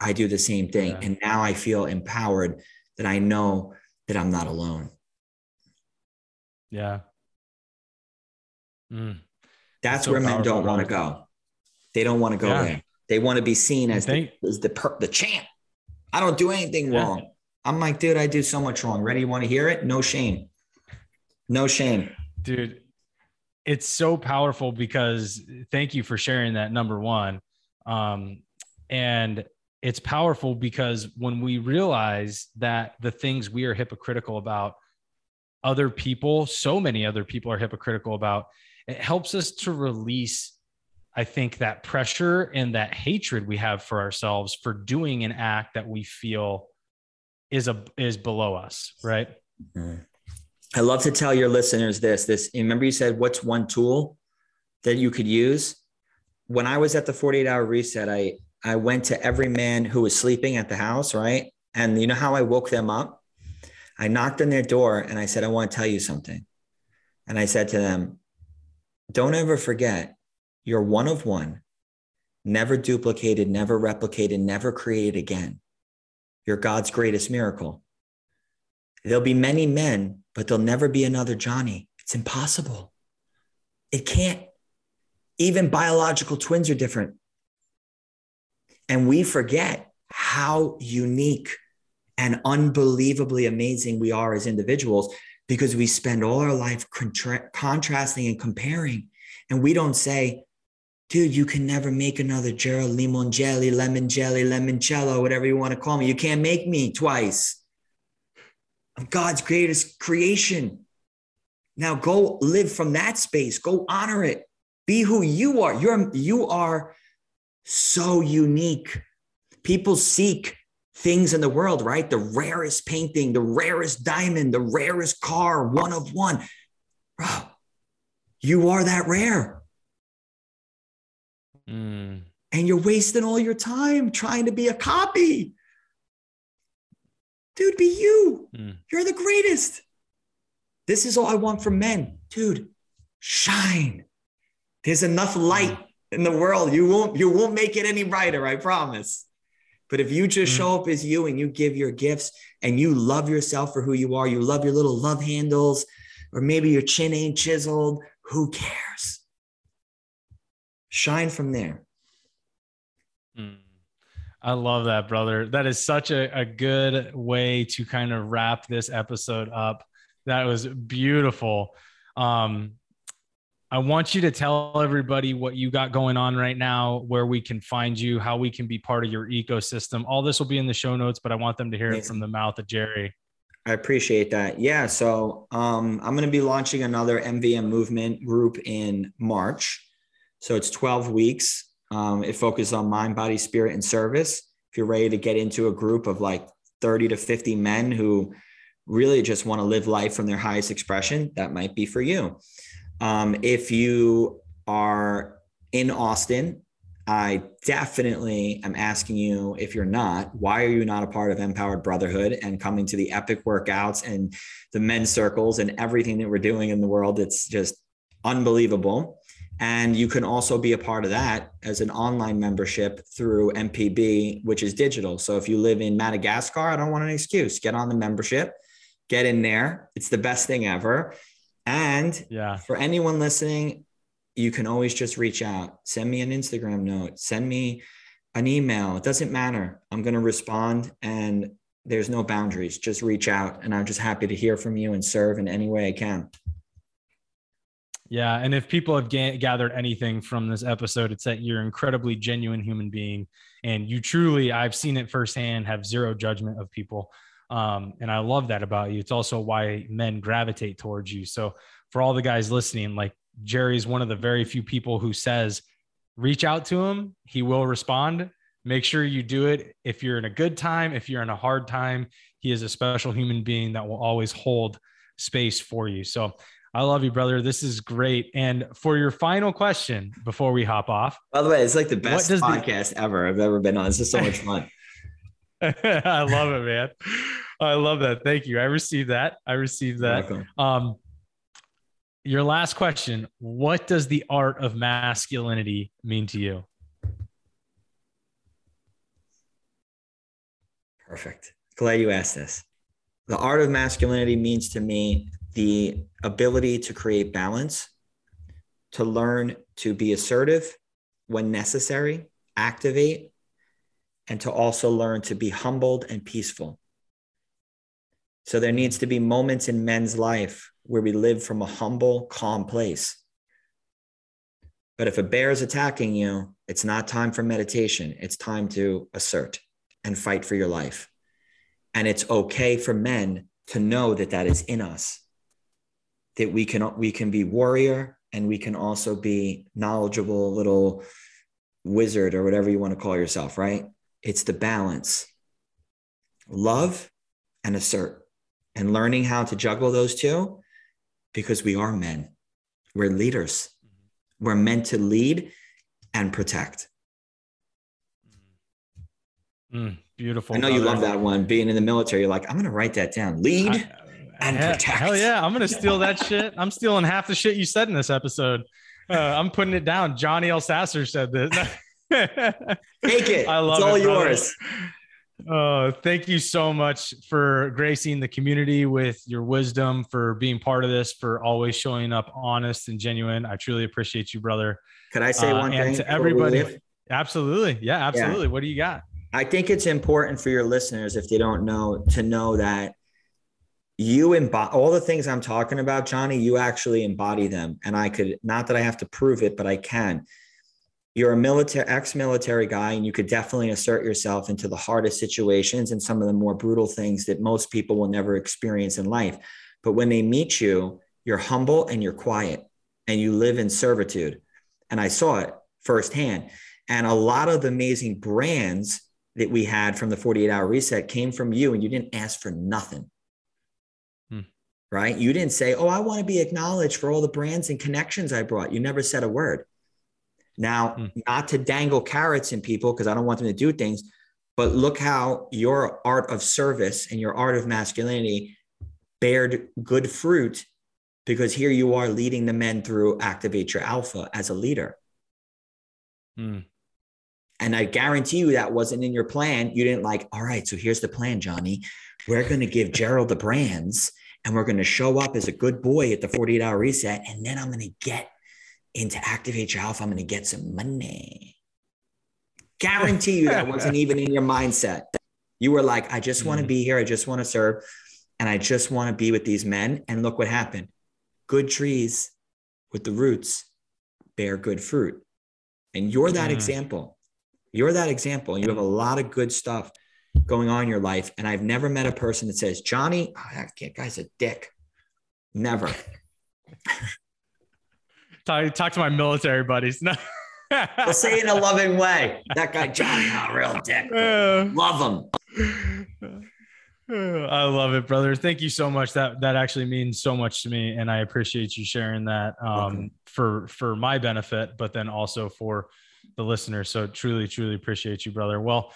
I do the same thing. Yeah. And now I feel empowered that I know that I'm not alone. Yeah. Mm. That's so where men don't want to go. They don't want to go Yeah. there. They want to be seen as the, as the, per, the champ. I don't do anything Yeah. wrong. I'm like, dude, I do so much wrong. Ready? You want to hear it? No shame. No shame. dude it's so powerful because thank you for sharing that number one um, and it's powerful because when we realize that the things we are hypocritical about other people so many other people are hypocritical about it helps us to release i think that pressure and that hatred we have for ourselves for doing an act that we feel is a is below us right I love to tell your listeners this. This remember you said what's one tool that you could use? When I was at the 48 hour reset, I I went to every man who was sleeping at the house, right? And you know how I woke them up? I knocked on their door and I said, I want to tell you something. And I said to them, don't ever forget you're one of one, never duplicated, never replicated, never created again. You're God's greatest miracle. There'll be many men, but there'll never be another Johnny. It's impossible. It can't. Even biological twins are different. And we forget how unique and unbelievably amazing we are as individuals because we spend all our life contra- contrasting and comparing. And we don't say, dude, you can never make another Jerold Limon Jelly, Lemon Jelly, Lemoncello, whatever you want to call me. You can't make me twice. I'm God's greatest creation. Now go live from that space. Go honor it. Be who you are. You're you are so unique. People seek things in the world, right? The rarest painting, the rarest diamond, the rarest car, one of one. Bro, you are that rare. Mm. And you're wasting all your time trying to be a copy. Dude, be you. Mm. You're the greatest. This is all I want from men. Dude, shine. There's enough light in the world. You won't you won't make it any brighter, I promise. But if you just Mm. show up as you and you give your gifts and you love yourself for who you are, you love your little love handles, or maybe your chin ain't chiseled, who cares? Shine from there. Mm. I love that, brother. That is such a, a good way to kind of wrap this episode up. That was beautiful. Um, I want you to tell everybody what you got going on right now, where we can find you, how we can be part of your ecosystem. All this will be in the show notes, but I want them to hear it from the mouth of Jerry. I appreciate that. Yeah. So um, I'm going to be launching another MVM movement group in March. So it's 12 weeks. Um, it focuses on mind, body, spirit, and service. If you're ready to get into a group of like 30 to 50 men who really just want to live life from their highest expression, that might be for you. Um, if you are in Austin, I definitely am asking you if you're not, why are you not a part of Empowered Brotherhood and coming to the epic workouts and the men's circles and everything that we're doing in the world? It's just unbelievable. And you can also be a part of that as an online membership through MPB, which is digital. So if you live in Madagascar, I don't want an excuse. Get on the membership, get in there. It's the best thing ever. And Yeah. for anyone listening, you can always just reach out. Send me an Instagram note, send me an email. It doesn't matter. I'm going to respond and there's no boundaries. Just reach out. And I'm just happy to hear from you and serve in any way I can. Yeah. And if people have ga- gathered anything from this episode, it's that you're an incredibly genuine human being. And you truly, I've seen it firsthand, have zero judgment of people. Um, and I love that about you. It's also why men gravitate towards you. So for all the guys listening, like Jerry's one of the very few people who says, reach out to him. He will respond. Make sure you do it. If you're in a good time, if you're in a hard time, he is a special human being that will always hold space for you. So I love you, brother. This is great. And for your final question before we hop off. By the way, it's like the best podcast the- ever I've ever been on. This is so much [laughs] fun. [laughs] I love it, man. I love that. Thank you. I received that. I received that. Um, your last question What does the art of masculinity mean to you? Perfect. Glad you asked this. The art of masculinity means to me the ability to create balance, to learn to be assertive when necessary, activate, and to also learn to be humbled and peaceful. So there needs to be moments in men's life where we live from a humble, calm place. But if a bear is attacking you, it's not time for meditation. It's time to assert and fight for your life. And it's okay for men to know that that is in us, that we can, we can be warrior and we can also be knowledgeable little wizard or whatever you want to call yourself, right? It's the balance. Love and assert and learning how to juggle those two because we are men. We're leaders. We're meant to lead and protect. Mm, beautiful. I know you love that one. Being in the military, you're like, I'm going to write that down. Lead I, and hell, protect. Hell yeah. I'm going to steal that shit. I'm stealing half the shit you said in this episode. Uh, I'm putting it down. Johnny L. Sasser said this. [laughs] Take it. I love it's all it, yours. Uh, thank you so much for gracing the community with your wisdom, for being part of this, for always showing up honest and genuine. I truly appreciate you, brother. Could I say uh, one thing to everybody? Absolutely. Yeah, absolutely. Yeah. What do you got? I think it's important for your listeners, if they don't know, to know that you embody all the things I'm talking about, Johnny, you actually embody them. And I could, not that I have to prove it, but I can you're a military ex-military guy and you could definitely assert yourself into the hardest situations and some of the more brutal things that most people will never experience in life. But when they meet you you're humble and you're quiet and you live in servitude. And i saw it firsthand. And a lot of the amazing brands that we had from the 48 hour reset came from you and you didn't ask for nothing. Hmm. right? You didn't say oh i want to be acknowledged for all the brands and connections i brought. You never said a word now, mm. not to dangle carrots in people because I don't want them to do things, but look how your art of service and your art of masculinity bared good fruit because here you are leading the men through activate your alpha as a leader. Mm. And I guarantee you that wasn't in your plan. You didn't like, all right, so here's the plan, Johnny. We're going to give Jerold the brands and we're going to show up as a good boy at the 48 hour reset. And then I'm going to get into Activate Your Alpha, I'm going to get some money. [laughs] Guarantee you that wasn't even in your mindset. You were like, I just want to mm-hmm. be here. I just want to serve. And I just want to be with these men. And look what happened. Good trees with the roots bear good fruit. And you're that mm. example. You're that example. You have a lot of good stuff going on in your life. And I've never met a person that says, Johnny, oh, that guy's a dick. Never. [laughs] Talk, talk to my military buddies. [laughs] No. will say it in a loving way. That guy Johnny, a real dick. [laughs] Uh, love him. I love it, brother. Thank you so much. That that actually means so much to me, and I appreciate you sharing that um, for for my benefit, but then also for the listeners. So truly, truly appreciate you, brother. Well,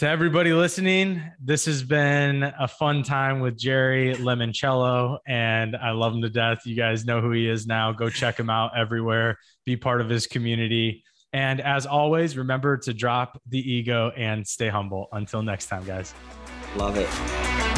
to everybody listening, this has been a fun time with Jerry Limongelli, and I love him to death. You guys know who he is now. Go check him out everywhere, be part of his community. And as always, remember to drop the ego and stay humble. Until next time, guys. Love it.